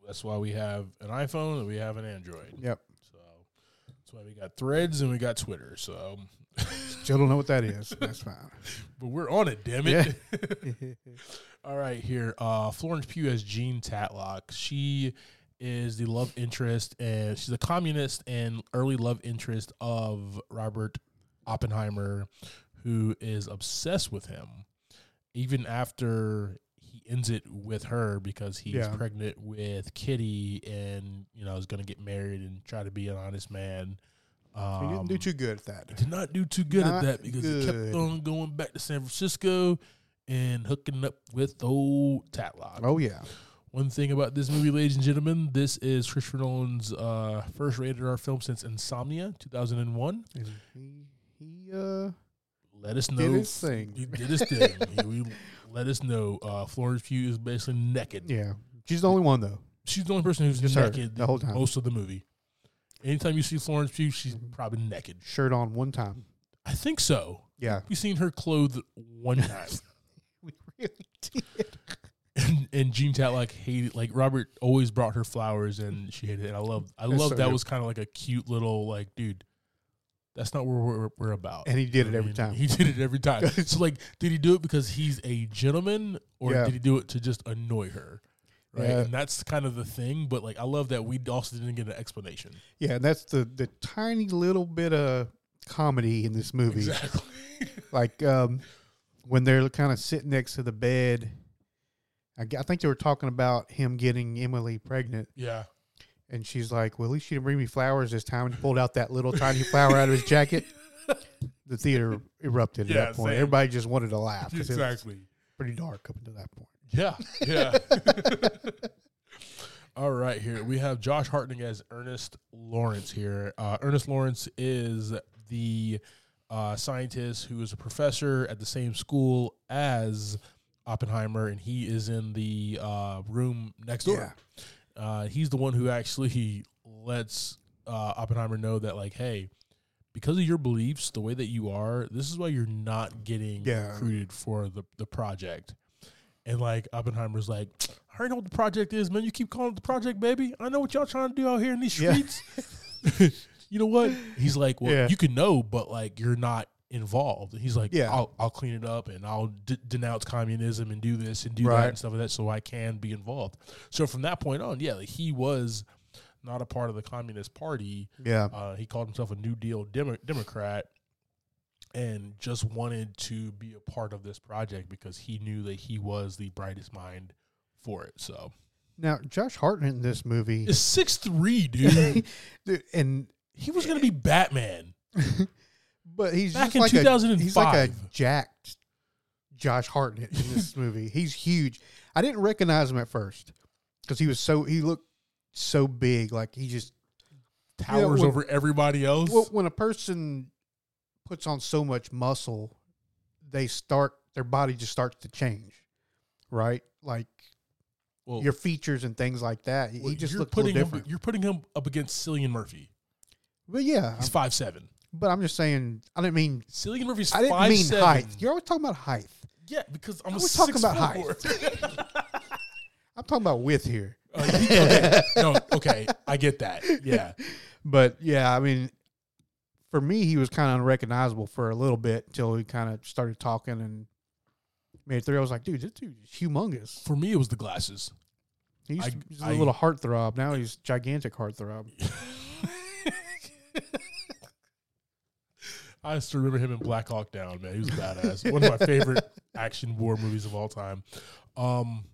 that's why we have an iphone and we have an android Yep. That's why we got threads and we got twitter so Still don't know what that is. That's fine. but we're on it damn it All right, here. Uh, Florence Pugh as Jean Tatlock. She is the love interest, and she's a communist and early love interest of Robert Oppenheimer, who is obsessed with him, even after ends it with her because he's Yeah. pregnant with Kitty, and you know is going to get married and try to be an honest man. Um, he didn't do too good at that. did not do too good Not at that because he kept on going back to San Francisco and hooking up with old Tatlock. Oh yeah. One thing about this movie, ladies and gentlemen, this is Christopher Nolan's uh, first rated R film since Insomnia, 2001. And he he uh Let us know. did his thing. He did his thing. He- let us know. Uh, Florence Pugh is basically naked. Yeah. She's the only one though. She's the only person who's Just her, naked the whole time. most of the movie. Anytime you see Florence Pugh, she's Mhm. probably naked. Shirt on one time. I think so. Yeah. We've seen her clothed one time. We really did. and, and Jean Tatlock hated like Robert always brought her flowers and she hated it. I love I love so that good. was kind of like a cute little like dude. That's not what we're, we're about. And he did it every time. He did it every time. so like, did he do it because he's a gentleman, or Yeah. did he do it to just annoy her? Right, Yeah. and that's kind of the thing. But like, I love that we also didn't get an explanation. Yeah, and that's the the tiny little bit of comedy in this movie. Exactly. Like um when they're kind of sitting next to the bed. I, g- I think they were talking about him getting Emily pregnant, yeah. And she's like, "Well, at least she didn't bring me flowers this time." And he pulled out that little tiny flower out of his jacket. The theater erupted at that point. same. Everybody just wanted to laugh. Exactly. pretty dark up until that point. Yeah, yeah. All right, here we have Josh Hartnett as Ernest Lawrence. Here, uh, Ernest Lawrence is the uh, scientist who is a professor at the same school as Oppenheimer, and he is in the uh, room next door. Uh, he's the one who actually lets uh, Oppenheimer know that, like, hey, because of your beliefs, the way that you are, this is why you're not getting Yeah. recruited for the, the project. And like Oppenheimer's like, I already know what the project is, man. You keep calling it the project, baby. I know what y'all trying to do out here in these Yeah. streets. you know what? He's like, well, Yeah. you can know, but like you're not involved. He's like, Yeah. I'll, I'll clean it up and I'll d- denounce communism and do this and do that and stuff like that, so I can be involved. So from that point on, yeah, like he was not a part of the Communist Party. Yeah. Uh, he called himself a New Deal Demo- Democrat, and just wanted to be a part of this project because he knew that he was the brightest mind for it. So Now, Josh Hartnett in this movie, it's six three, dude. dude, and he was gonna be Batman. but he's Back just in like a, 2005. he's like a jacked Josh Hartnett in this movie. He's huge. I didn't recognize him at first because he was so he looked so big, like he just Towers when- over everybody else. well, when a person puts on so much muscle, they start their body just starts to change, right? Like Well, your features and things like that. well, he just you're looked a putting him, different. you're putting him up against Cillian Murphy. But yeah, He's I'm- five seven. But I'm just saying. I didn't mean. Cillian Murphy's I didn't five mean seven. height. You're always talking about height. Yeah, because I'm I a was talking six about four. I'm talking about width here. Uh, okay. No, okay, I get that. Yeah, But yeah, I mean, for me, he was kind of unrecognizable for a little bit until he kind of started talking and made it through. I was like, dude, this dude is humongous. for me it was the glasses. He's, I- he's I- a little heartthrob. Now he's gigantic heartthrob. I still remember him in Black Hawk Down, man. He was badass. One of my favorite action war movies of all time. Um,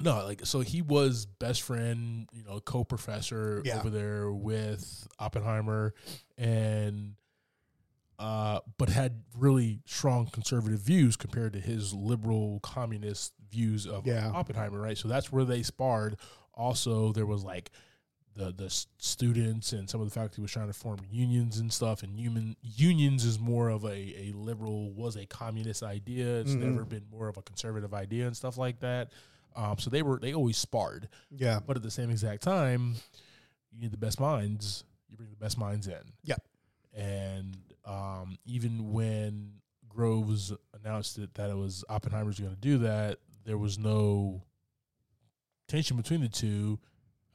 no, like so he was best friend, you know, co-professor Yeah. over there with Oppenheimer, and uh, but had really strong conservative views compared to his liberal communist views of Yeah. Oppenheimer, right? So that's where they sparred. Also, there was like the the students and some of the faculty was trying to form unions and stuff. And human unions is more of a, a liberal was a communist idea. It's Mhm. never been more of a conservative idea and stuff like that. Um, so they were they always sparred, Yeah. but at the same exact time, you need the best minds. You bring the best minds in. Yep. And um, even when Groves announced it, that it was Oppenheimer's going to do that, there was no tension between the two.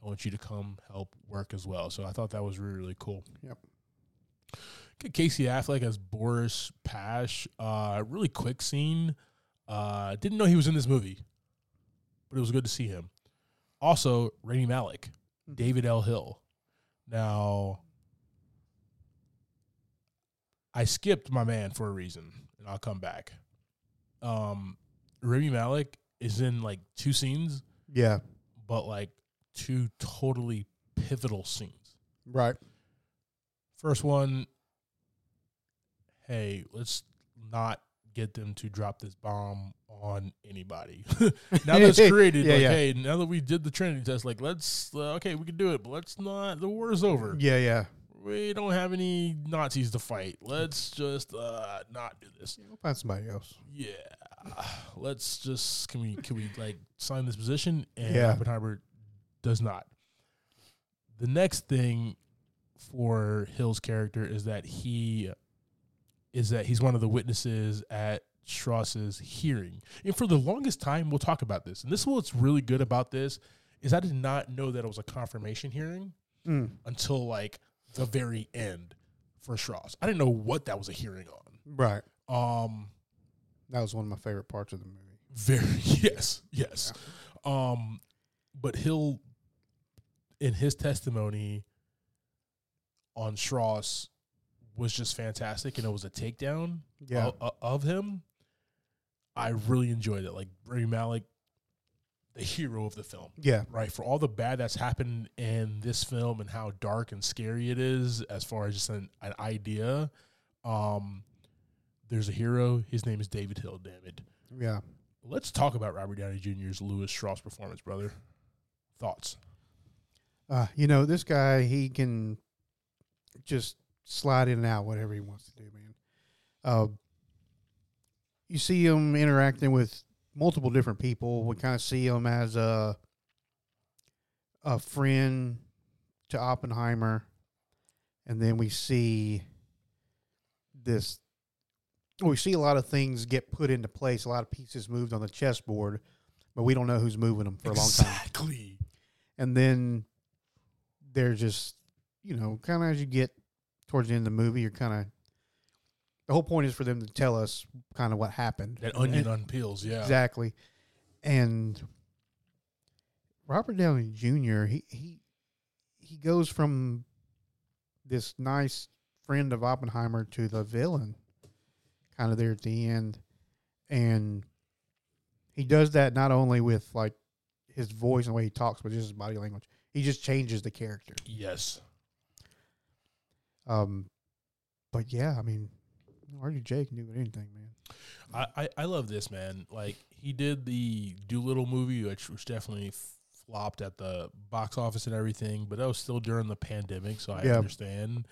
I want you to come help work as well. So I thought that was really really cool. Yep. Casey Affleck as Boris Pash. Uh, really quick scene. Uh, didn't know he was in this movie, but it was good to see him. Also, Rami Malek, Mhm. David L. Hill. Now, I skipped my man for a reason, and I'll come back. Um, Rami Malek is in like two scenes, Yeah. but like two totally pivotal scenes. Right. First one, hey, let's not get them to drop this bomb on anybody. now that's created, Yeah, like, yeah. hey, now that we did the Trinity test, like, let's, uh, okay, we can do it, but let's not, the war is over. Yeah. Yeah. We don't have any Nazis to fight. Let's just uh, not do this. We'll find somebody else. Yeah. Let's just, can we, can we like sign this position? And Yeah. Oppenheimer does not. The next thing for Hill's character is that he is that he's one of the witnesses at Strauss's hearing. And for the longest time, we'll talk about this. And this is what's really good about this is I did not know that it was a confirmation hearing Mm. until like the very end for Strauss. I didn't know what that was a hearing on. Right. Um That was one of my favorite parts of the movie. very yes, yes. Um but Hill in his testimony on Strauss was just fantastic and it was a takedown Yeah. of, of him. I really enjoyed it. Like Rami Malek, the hero of the film. Yeah. right? For all the bad that's happened in this film and how dark and scary it is, as far as just an, an idea, um, there's a hero. His name is David Hill. Damn it. Yeah. Let's talk about Robert Downey Jr.'s Lewis Strauss performance, brother. Thoughts? Uh, you know, this guy, he can just slide in and out whatever he wants to do, man. Uh, you see him interacting with multiple different people. We kind of see him as a a friend to Oppenheimer, and then we see this. We see a lot of things get put into place, a lot of pieces moved on the chessboard, but we don't know who's moving them for a long time Exactly. and then they're just you know kind of as you get towards the end of the movie you're kind of the whole point is for them to tell us kind of what happened That onion And- unpeels. Yeah. exactly and robert downey jr he he he goes from this nice friend of Oppenheimer to the villain, kind of there at the end, and he does that not only with like his voice and the way he talks, but just his body language. He just changes the character. Yes. Um, but yeah, I mean, RDJ can do anything, man. I, I, I love this man. Like he did the Dolittle movie, which was definitely flopped at the box office and everything, but that was still during the pandemic, so I Yeah. understand.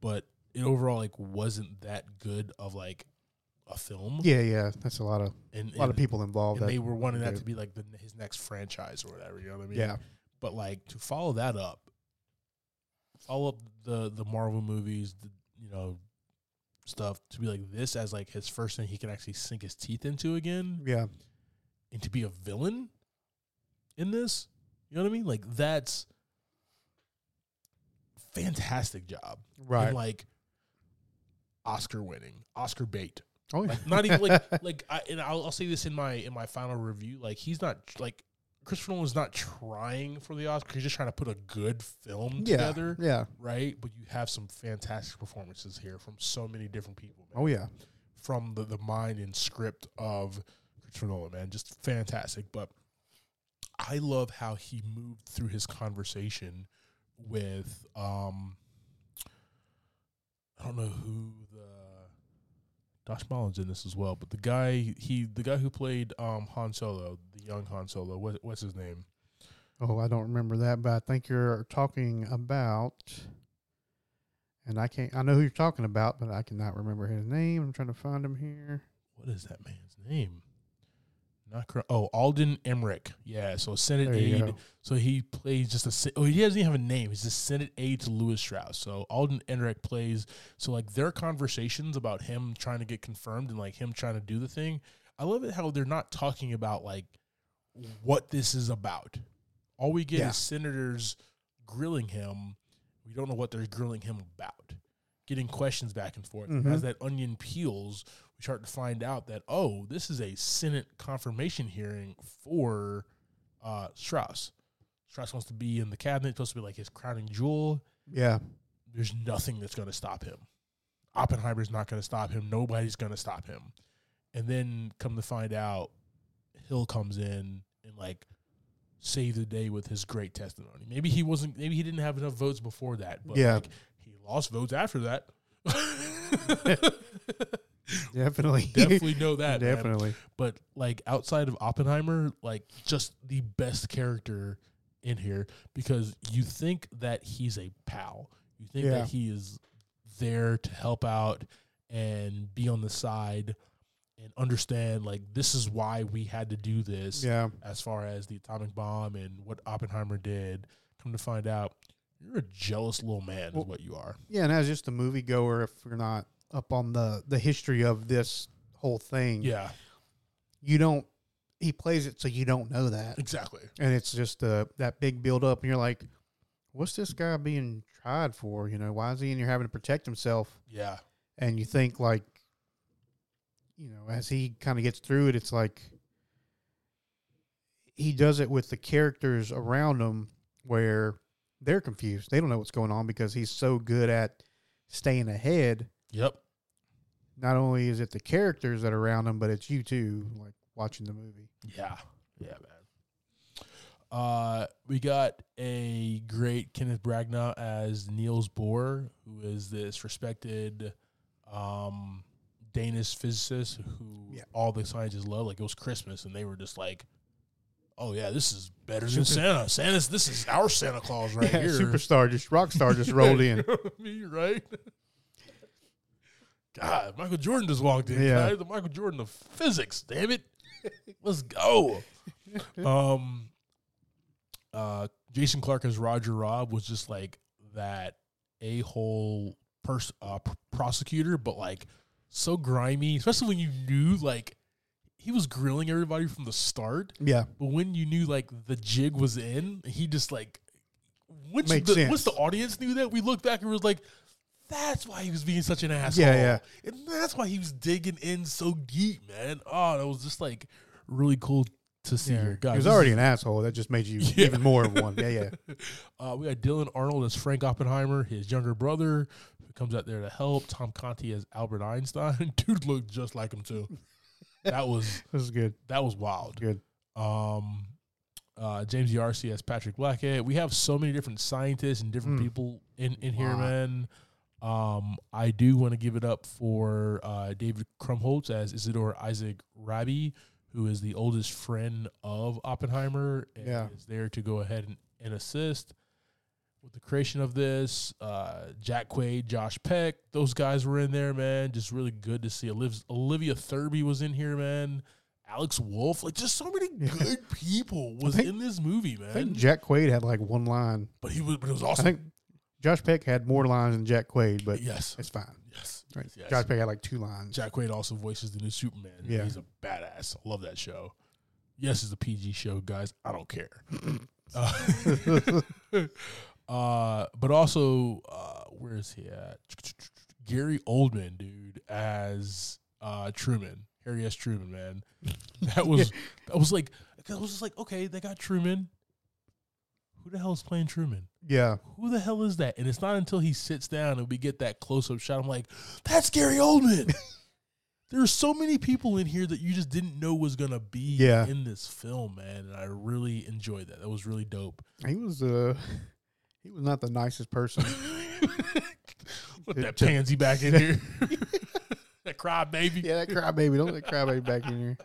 But it overall like wasn't that good of like a film. Yeah, yeah, that's a lot of and, a lot of people involved. And they were wanting that to be like the his next franchise or whatever. You know what I mean? yeah, But like to follow that up, follow up the the Marvel movies, the you know stuff to be like this as like his first thing he can actually sink his teeth into again, yeah, and to be a villain in this, you know what I mean? Like that's fantastic job, right. And like Oscar winning, Oscar bait. oh yeah, Like not even like like I and I'll, I'll say this in my in my final review. Like he's not like Christopher Nolan's not trying for the Oscar. He's just trying to put a good film yeah, together, yeah. right? But you have some fantastic performances here from so many different people. Man. Oh yeah, From the the mind and script of Christopher Nolan, man, just fantastic. But I love how he moved through his conversation with um I don't know who the Josh Brolin's in this as well, but the guy he the guy who played um Han Solo, the young Han Solo, what what's his name? Oh, I don't remember that, but I think you're talking about, and I can't. I know who you're talking about, but I cannot remember his name. I'm trying to find him here. What is that man's name? Not cor- oh Alden Ehrenreich. Yeah, so Senate There aide. So he plays just a. sen- Oh, he doesn't even have a name. He's a Senate aide to Lewis Strauss. So Alden Ehrenreich plays. So like their conversations about him trying to get confirmed and like him trying to do the thing. I love it how they're not talking about like what this is about. All we get Yeah. is senators grilling him. We don't know what they're grilling him about. Getting questions back and forth. Mhm. As that onion peels, we start to find out that oh, this is a Senate confirmation hearing for uh, Strauss. Strauss wants to be in the cabinet, supposed to be like his crowning jewel. Yeah, There's nothing that's going to stop him. Oppenheimer's not going to stop him. Nobody's going to stop him. And then come to find out, Hill comes in and like save the day with his great testimony. Maybe he wasn't. Maybe he didn't have enough votes before that. But Yeah. like, he lost votes after that. definitely, Definitely know that. man. definitely. but like outside of Oppenheimer, like just the best character in here because you think that he's a pal. You think Yeah. that he is there to help out and be on the side and understand like this is why we had to do this Yeah, as far as the atomic bomb and what Oppenheimer did. Come to find out, you're a jealous little man Well, is what you are. yeah. And as just a moviegoer, if you're not up on the the history of this whole thing, Yeah, you don't. He plays it so you don't know that, exactly. and it's just uh, that big build up, and you're like, "What's this guy being tried for? You know, why is he in here having to protect himself?" Yeah. and you think like you know as he kind of gets through it it's like he does it with the characters around him where they're confused they don't know what's going on because he's so good at staying ahead Yep. not only is it the characters that are around him but it's you too like watching the movie Yeah, yeah, man. Uh, we got a great Kenneth Branagh as Niels Bohr, who is this respected um, Danish physicist who Yeah. all the scientists love. Like it was Christmas, and they were just like, "Oh yeah, this is better than Santa. Santa's this is our Santa Claus right yeah, here." superstar just rock star just rolled in Me, right? God, Michael Jordan just walked in. Yeah. The Michael Jordan of physics. Damn it, let's go. um, uh, Jason Clarke as Roger Robb was just like that a hole pers- uh, pr- prosecutor, but like so grimy, especially when you knew like he was grilling everybody from the start. yeah But when you knew like the jig was in, he just like once Makes the sense. once the audience knew that, we looked back and was like, that's why he was being such an asshole. Yeah, yeah. And that's why he was digging in so deep, man. Oh, that was just like really cool to see yeah here. God, he was already an asshole that just made you Yeah. even more of one yeah yeah uh, we got Dylan Arnold as Frank Oppenheimer, his younger brother, who comes out there to help. Tom Conti as Albert Einstein. Dude looked just like him too. That was This is good. that was wild. Good. Um, uh, James D'Arcy as Patrick Blackett. We have so many different scientists and different Mm. people in in here, man. Um, I do want to give it up for uh, David Krumholtz as Isidor Isaac Rabi, who is the oldest friend of Oppenheimer and Yeah. is there to go ahead and, and assist with the creation of this. Uh, Jack Quaid, Josh Peck, those guys were in there, man. Just really good to see. Oliv- Olivia Thirlby was in here, man. Alex Wolff, like just so many good people was think- in this movie, I man. think Jack Quaid had like one line. but he was, but it was I awesome. think Josh Peck had more lines than Jack Quaid, but yes, it's fine. yes, Right. yes. Josh Peck had like two lines. Jack Quaid also voices the new Superman. Yeah. he's a badass. I love that show. Yes, it's a PG show, guys. I don't care. uh, uh, but also, uh, where is he at? Gary Oldman, dude, as uh, Truman, Harry S. Truman, man. That was that was like I was just like, okay, they got Truman. Who the hell is playing Truman? yeah. Who the hell is that? And it's not until he sits down and we get that close up shot. I'm like, that's Gary Oldman. there are so many people in here that you just didn't know was gonna be Yeah. in this film, man. And I really enjoyed that. That was really dope. He was uh he was not the nicest person. Put It that pansy back in here. that cry baby. yeah, that crybaby. Don't let crybaby back in here.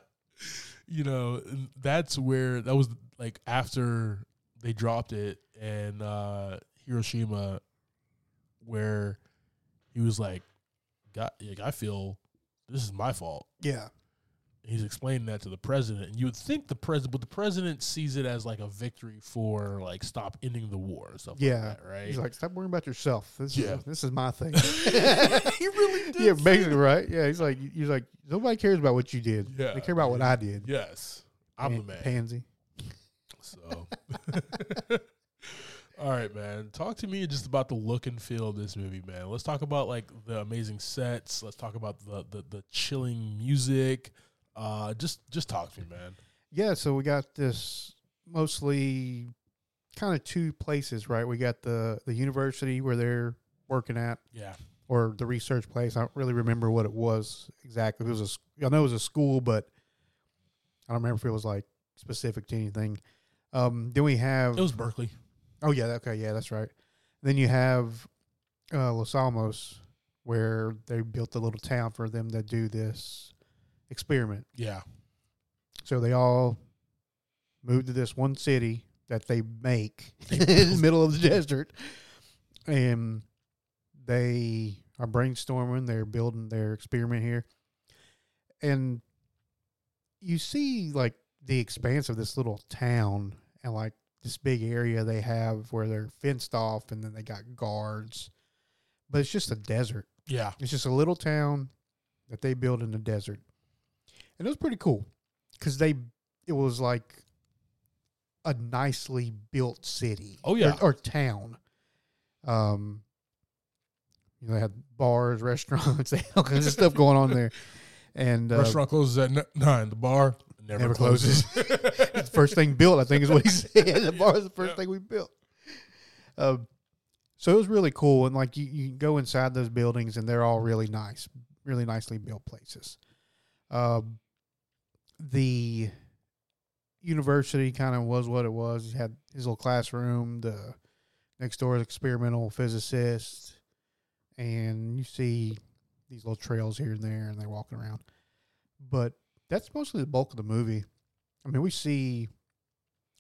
you know, that's where that was like after they dropped it and uh Hiroshima where he was like, God, like, I feel this is my fault. Yeah. He's explaining that to the president, and you would think the president, but the president sees it as like a victory for like stop ending the war and stuff Yeah. like that, right? He's like, stop worrying about yourself. This Yeah. is this is my thing. he really did. yeah, basically, right? Yeah, he's like, he's like, nobody cares about what you did. Yeah, they care about what I did. Yes, I'm the man. Pansy. So, all right, man. Talk to me just about the look and feel of this movie, man. Let's talk about like the amazing sets. Let's talk about the the, the chilling music. Uh, just just talk to me, man. Yeah, so we got this mostly kind of two places, right? We got the the university where they're working at, Yeah, or the research place. I don't really remember what it was exactly. It was a, I know it was a school, but I don't remember if it was like specific to anything. Um, then we have it was Berkeley. Oh yeah, okay, yeah, that's right. Then you have uh, Los Alamos, where they built a little town for them to do this experiment. Yeah, So they all moved to this one city that they make in the middle of the desert, and they are brainstorming. They're building their experiment here, and you see like the expanse of this little town and like this big area they have where they're fenced off, and then they got guards, but it's just a desert. yeah, It's just a little town that they built in the desert, and it was pretty cool because they it was like a nicely built city. Oh, yeah. or, or town. Um, you know, they had bars, restaurants, all kinds of stuff going on there, and uh, Restaurant closes at nine. The bar never, Never closes. the first thing built. I think is what he said. The bar is the first Yeah. thing we built. Um, so it was really cool, and like you, you go inside those buildings, and they're all really nice, really nicely built places. Um, the university kind of was what it was. He had his little classroom. The next door is experimental physicist, and you see these little trails here and there, and they're walking around. But that's mostly the bulk of the movie. I mean, we see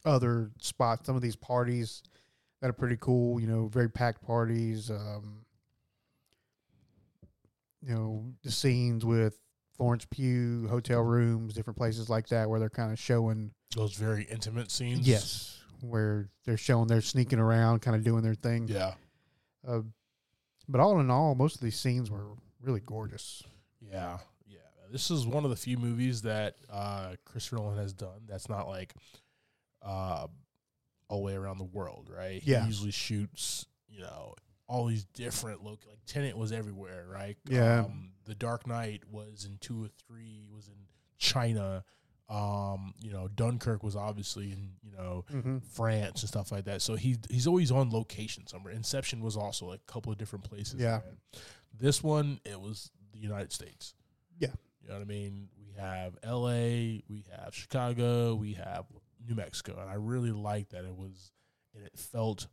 other spots, some of these parties that are pretty cool. You know, very packed parties. Um, you know, the scenes with Florence Pugh, hotel rooms, different places like that, where they're kind of showing Those very intimate scenes. yes, where they're showing they're sneaking around, kind of doing their thing. Yeah. Uh, but all in all, most of these scenes were really gorgeous. Yeah, yeah. This is one of the few movies that uh, Chris Nolan has done that's not like uh, all the way around the world, right? Yeah. He usually shoots, you know, all these different look. Like Tenet was everywhere, right? Yeah. Um, the Dark Knight was in two or three. Was in China. Um, you know, Dunkirk was obviously in you know know, Mm-hmm. France and stuff like that. So he he's always on location somewhere. Inception was also like a couple of different places. Yeah. man. This one it was the United States. Yeah. You know what I mean? We have L.A., we have Chicago, we have New Mexico, and I really like that it was and it felt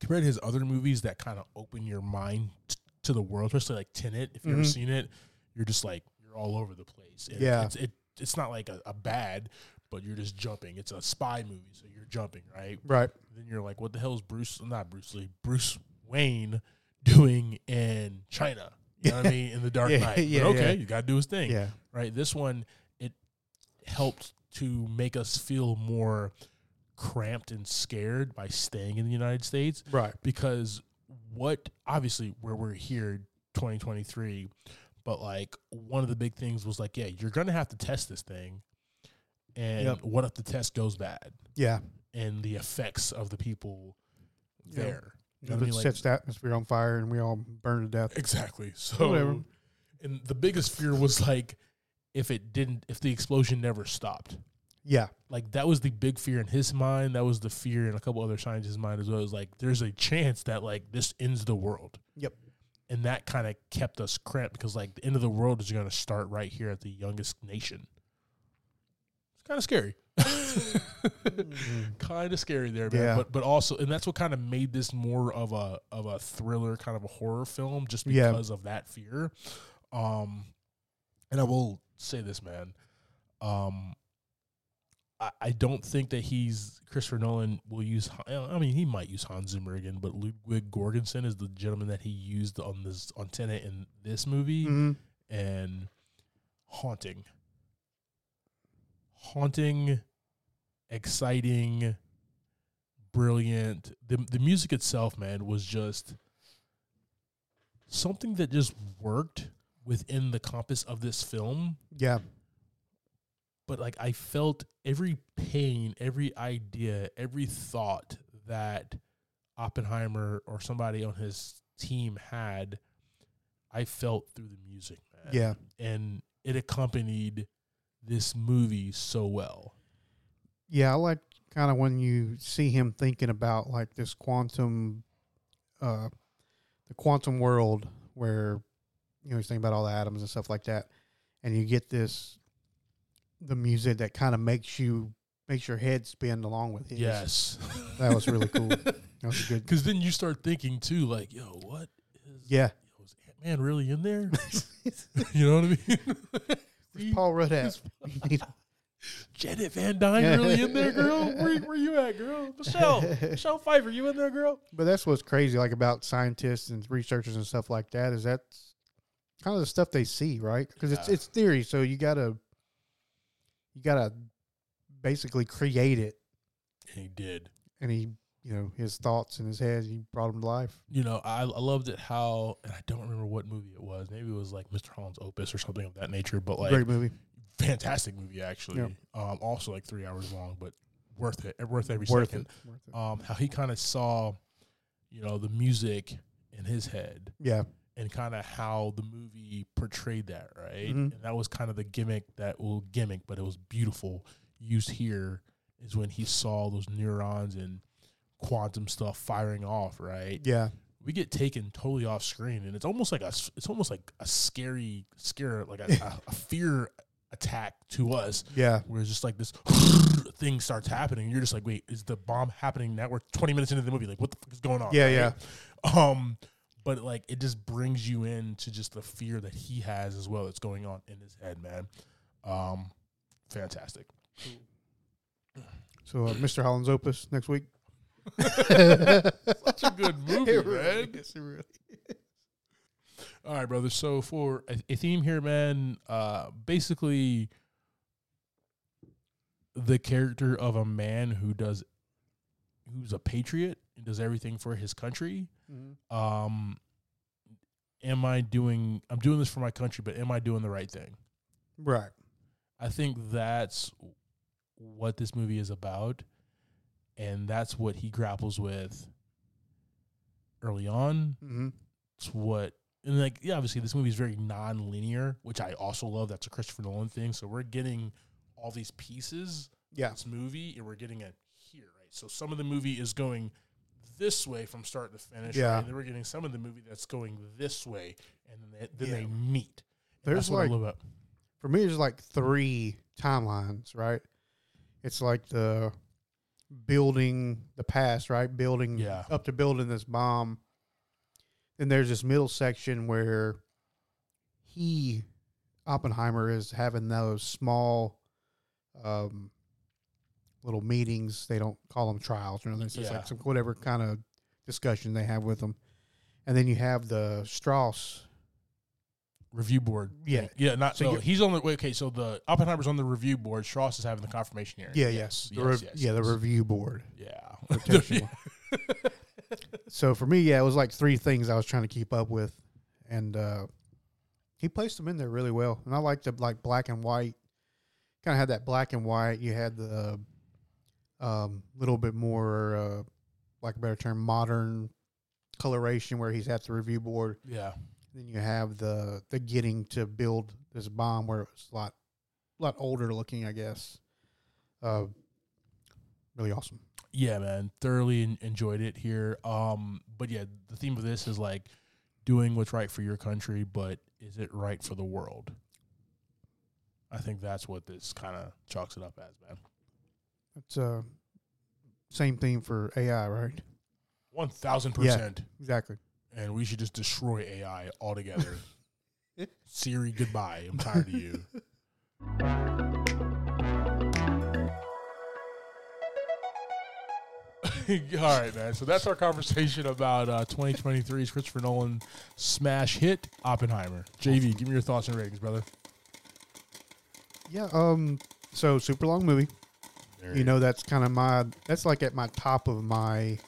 compared to his other movies that kind of open your mind t- to the world, especially like Tenet. If you've ever Mhm. seen it, you're just like you're all over the place. And Yeah. it's, it it's not like a, a bad, but you're just jumping. It's a spy movie, so you're jumping, right? Right. Then you're like, what the hell is Bruce? Not Bruce Lee, Bruce Wayne doing in China? You know what I mean? In the Dark Yeah, Knight. But okay, yeah. you got to do his thing Yeah. right? This one it helped to make us feel more cramped and scared by staying in the United States Right. because what obviously where we're here 2023 but like one of the big things was like yeah you're going to have to test this thing and Yep. what if the test goes bad Yeah. and the effects of the people Yeah. there you If know it what I mean? Like- sets the atmosphere on fire and we all burn to death. Exactly. So, Whatever. and the biggest fear was like if it didn't, if the explosion never stopped. Yeah. Like that was the big fear in his mind. That was the fear in a couple other scientists' mind as well. It was like there's a chance that like this ends the world. Yep. And that kind of kept us cramped because like the end of the world is going to start right here at the youngest nation. Kind of scary. kind of scary there, man. Yeah. But but also, and that's what kind of made this more of a of a thriller, kind of a horror film, just Yeah. because of that fear. Um, and I will say this, man. Um, I, I don't think that he's Christopher Nolan will use. I mean, he might use Hans Zimmer again, but Ludwig Göransson is the gentleman that he used on this on Tenet in this movie, hmm and haunting, haunting, exciting, brilliant. The the music itself, man, was just something that just worked within the compass of this film Yeah. but like I felt every pain, every idea, every thought that Oppenheimer or somebody on his team had, I felt through the music, man. Yeah. And it accompanied this movie so well. Yeah, I like kind of when you see him thinking about like this quantum, uh, the quantum world where you know he's thinking about all the atoms and stuff like that, and you get this, the music that kind of makes you makes your head spin along with his. Yes. that was really cool. That was good. Because then you start thinking too, like, yo, what is, Yeah, yo, is Ant Man really in there? you know what I mean? Where's Paul Rudd at? Janet Van Dyne really in there, girl? Where, where you at, girl? Michelle, Michelle Pfeiffer, you in there, girl? But that's what's crazy, like about scientists and researchers and stuff like that, is that's kind of the stuff they see, right? Because it's Yeah. it's theory, so you gotta you gotta basically create it, And he did. and he, you know, his thoughts in his head, he brought them to life. You know, I, I loved it how, and I don't remember what movie it was. Maybe it was like Mr. Holland's Opus or something of that nature. But like, Great movie, fantastic movie actually. Um, also like three hours long, but worth it. Worth every worth second. it. Worth it. Um, how he kind of saw, you know, the music in his head yeah, and kind of how the movie portrayed that, right? Mhm. And that was kind of the gimmick that well gimmick, but it was beautiful used here is when he saw those neurons and quantum stuff firing off, right? yeah, We get taken totally off screen, and it's almost like a it's almost like a scary scare, like a, a, a fear attack to us, yeah, where it's just like this thing starts happening. You're just like, wait, is the bomb happening now? We're 20 minutes into the movie, like what the fuck is going on? Yeah, right? yeah. Um, but like it just brings you into just the fear that he has as well that's going on in his head, man. Um, fantastic. So, uh, Mr. Holland's Opus next week. Such a good movie, It really man. is, it really is. All right, brother. So for a, a theme here, man, uh, basically the character of a man who does, who's a patriot and does everything for his country. Mhm. Um, am I doing? I'm doing this for my country, but am I doing the right thing? Right. I think that's what this movie is about, and that's what he grapples with early on. hmm It's what and like yeah, obviously this movie is very non-linear, which I also love. That's a Christopher Nolan thing. So we're getting all these pieces Yeah. this movie, and we're getting it here, right? So some of the movie is going this way from start to finish, Yeah. right? And then we're getting some of the movie that's going this way, and then they, then Yeah. they meet. And There's that's what I like-. For me, there's like three timelines, right? It's like the building the past, right? Building Yeah. up to building this bomb. Then there's this middle section where he Oppenheimer is having those small um little meetings. They don't call them trials or anything. It's just Yeah. like some whatever kind of discussion they have with them. And then you have the Strauss. Review board, Yeah. thing. yeah. Not So so. he's on the wait, okay. So the Oppenheimer's on the review board. Strauss is having the confirmation hearing. Yeah, yes, yes, rev- yes, yeah, the review board. yeah. So for me, yeah, it was like three things I was trying to keep up with, and uh, he placed them in there really well. And I liked the like black and white, kind of had that black and white. You had the um, little bit more, uh, like a better term, modern coloration where he's at the review board. yeah, Then you have the the getting to build this bomb where it's a lot, lot older looking, I guess. Uh, really awesome. yeah, man. Thoroughly enjoyed it here. Um, but yeah, the theme of this is like doing what's right for your country, but is it right for the world? I think that's what this kind of chalks it up as, man. It's uh same theme for AI, right? One thousand percent. Exactly. And we should just destroy AI altogether. Siri, goodbye. I'm tired of you. All right, man. So that's our conversation about uh, 2023's Christopher Nolan smash hit Oppenheimer. JV, give me your thoughts and ratings, brother. Yeah. Um. So super long movie. There You know, that's kind of my. That's like at my top of my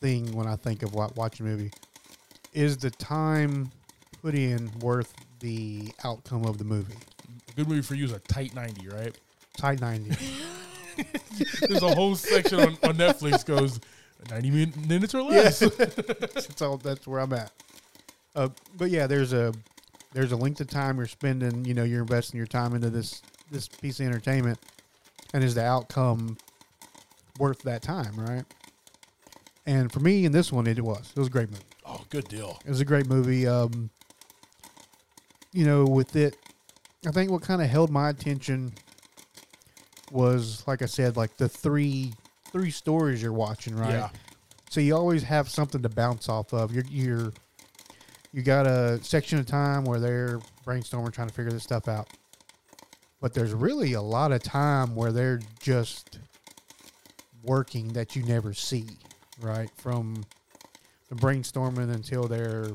thing when I think of what watching a movie. Is the time put in worth the outcome of the movie? a good movie for you is a tight 90, right? Tight ninety. There's a whole section on, on Netflix goes 90 minutes or less. that's all. That's where I'm at. Uh, but yeah, there's a there's a length of time you're spending. You know, you're investing your time into this this piece of entertainment, and is the outcome worth that time, right? And for me, in this one, it was. It was a great movie. Oh, good deal. It was a great movie. Um, you know, with it, I think what kind of held my attention was, like I said, like the three three stories you're watching, right? Yeah. So you always have something to bounce off of. You're, you're you got a section of time where they're brainstorming, trying to figure this stuff out. But there's really a lot of time where they're just working that you never see, right? From brainstorming until they're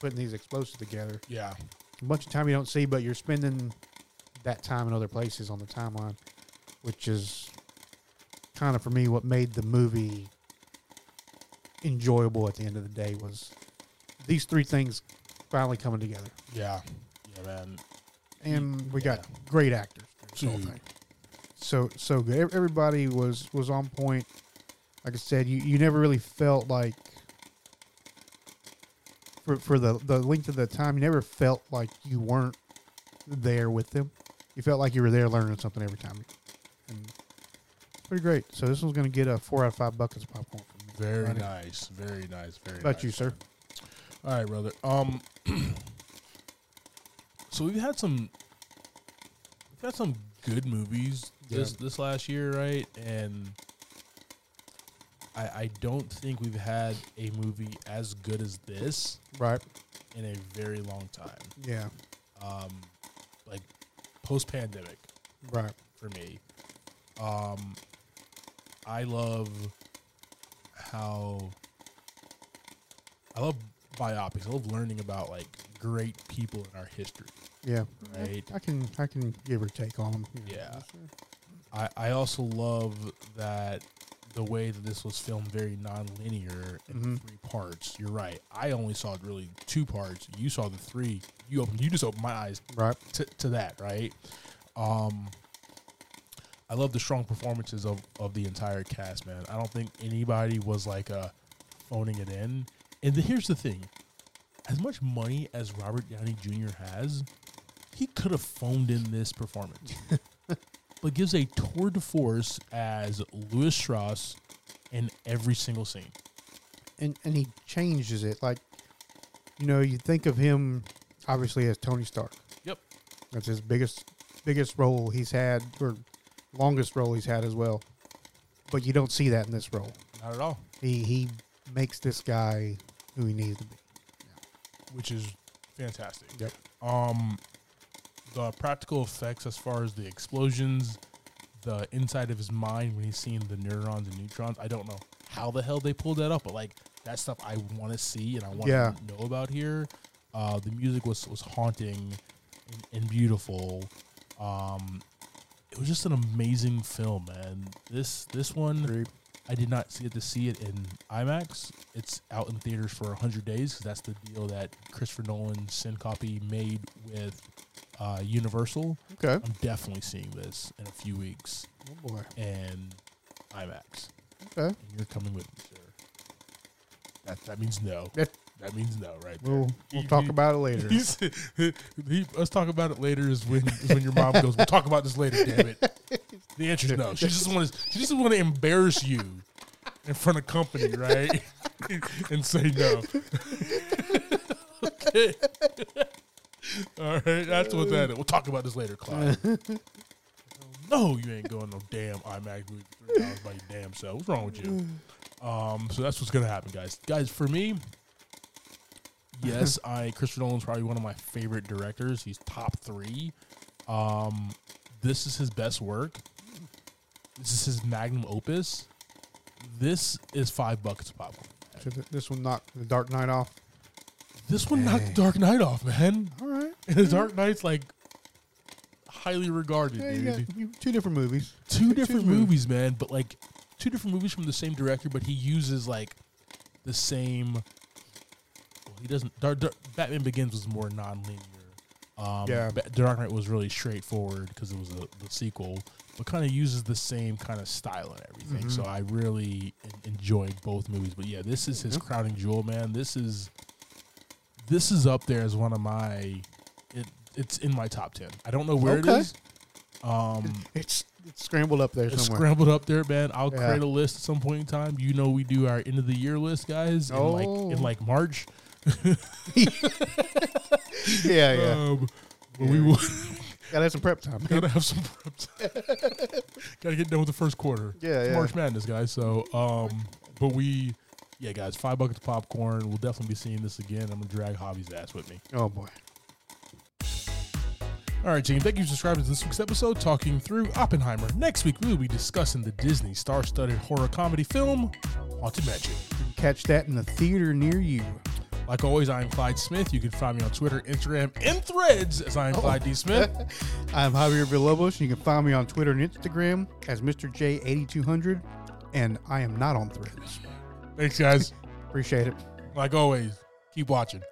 putting these explosives together. Yeah. A bunch of time you don't see, but you're spending that time in other places on the timeline, which is kind of for me what made the movie enjoyable at the end of the day was these three things finally coming together. Yeah. Yeah, man. And we got great actors through this whole Dude. thing. So so good. Everybody was was on point. Like I said, you, you never really felt like for for the the length of the time, you never felt like you weren't there with them. You felt like you were there learning something every time. And pretty great. So this one's going to get a four out of five buckets of popcorn from me. Very nice. Very nice. Very How about nice. you, sir? All right, brother. Um So we've had some we've had some good movies this this last year, right? And I I don't think we've had a movie as good as this Right. in a very long time. Yeah. Um like post pandemic. Right. for me. Um, I love how I love biopics. I love learning about like great people in our history. Yeah. Right. I can I can give or take on them. Yeah. I, I also love that the way that this was filmed very non-linear in Mhm. three parts. You're right. I only saw really two parts. You saw the three. You opened. You just opened my eyes Right. to, to that, right? Um, I love the strong performances of, of the entire cast, man. I don't think anybody was like uh, phoning it in. And the, here's the thing: as much money as Robert Downey Jr. has, he could have phoned in this performance, but gives a tour de force as Lewis Strauss in every single scene. and and he changes it. Like, you know, you think of him obviously as Tony Stark. Yep. That's his biggest biggest role he's had, or longest role he's had as well. But you don't see that in this role. Not at all, He he makes this guy who he needs to be. which is fantastic. Yep. Um, the practical effects as far as the explosions, the inside of his mind when he's seeing the neurons and neutrons. I don't know how the hell they pulled that up, but like that stuff I want to see and I want Yeah. to know about here. Uh, the music was was haunting and, and beautiful. Um, it was just an amazing film, man. This this one. I did not get to see it in IMAX. It's out in theaters for 100 days because that's the deal that Christopher Nolan Syncopy made with uh, Universal. Okay. I'm definitely seeing this in a few weeks Oh boy. in IMAX. Okay. And you're coming with me, sir. That, that means no. Yeah. That means no, right? We'll we'll You- talk you- about it later. He, let's talk about it later. Is when is when your mom goes. We'll talk about this later. Damn it. The answer is no. She just want to. She just want to embarrass you in front of company, right? and say no. okay. All right. That's what that is. We'll talk about this later, Clyde. no, you ain't going no damn IMAX movie for three dollars by your damn self. What's wrong with you? Um, so that's what's gonna happen, guys. Guys, for me, yes, I Christopher Nolan's probably one of my favorite directors. He's top three. Um, this is his best work. This is his magnum opus. This is five buckets of popcorn. Th- this one knocked the Dark Knight off. This one knocked the Dark Knight off, man. All right. And the Dark Knight's like highly regarded, Yeah, you dude. got you- two different movies. two different movies. man, but like two different movies from the same director, but he uses like the same. Well, he doesn't. Dar- Dar- Batman Begins was more non-linear. Um, Yeah. Ba- Dark Knight was really straightforward because it was a, the sequel, but kind of uses the same kind of style and everything. So I really en- enjoyed both movies. But yeah, this is his crowning jewel, man. This is this is up there as one of my. It, it's in my top ten. I don't know where Okay. it is. Um, It's, it's scrambled up there it's somewhere. scrambled up there, man. I'll Yeah. create a list at some point in time. You know, we do our end of the year list, guys. In like Oh. in like March. yeah, yeah. Um, but Yeah. we will Gotta have some prep time. gotta have some prep time. gotta get done with the first quarter. Yeah, It's yeah. March Madness, guys. So, um, but we, yeah, guys, five buckets of popcorn. We'll definitely be seeing this again. I'm gonna drag Hobby's ass with me. Oh boy. All right, team. Thank you for subscribing to this week's episode, talking through Oppenheimer. Next week, we will be discussing the Disney star-studded horror comedy film Haunted Mansion. You can catch that in the theater near you. Like always, I am Clyde Smith. You can find me on Twitter, Instagram, and Threads as I am Clyde D. Smith. I'm Javier Villalobos. You can find me on Twitter and Instagram as Mr. J8200. And I am not on threads. Thanks, guys. Appreciate it. Like always, keep watching.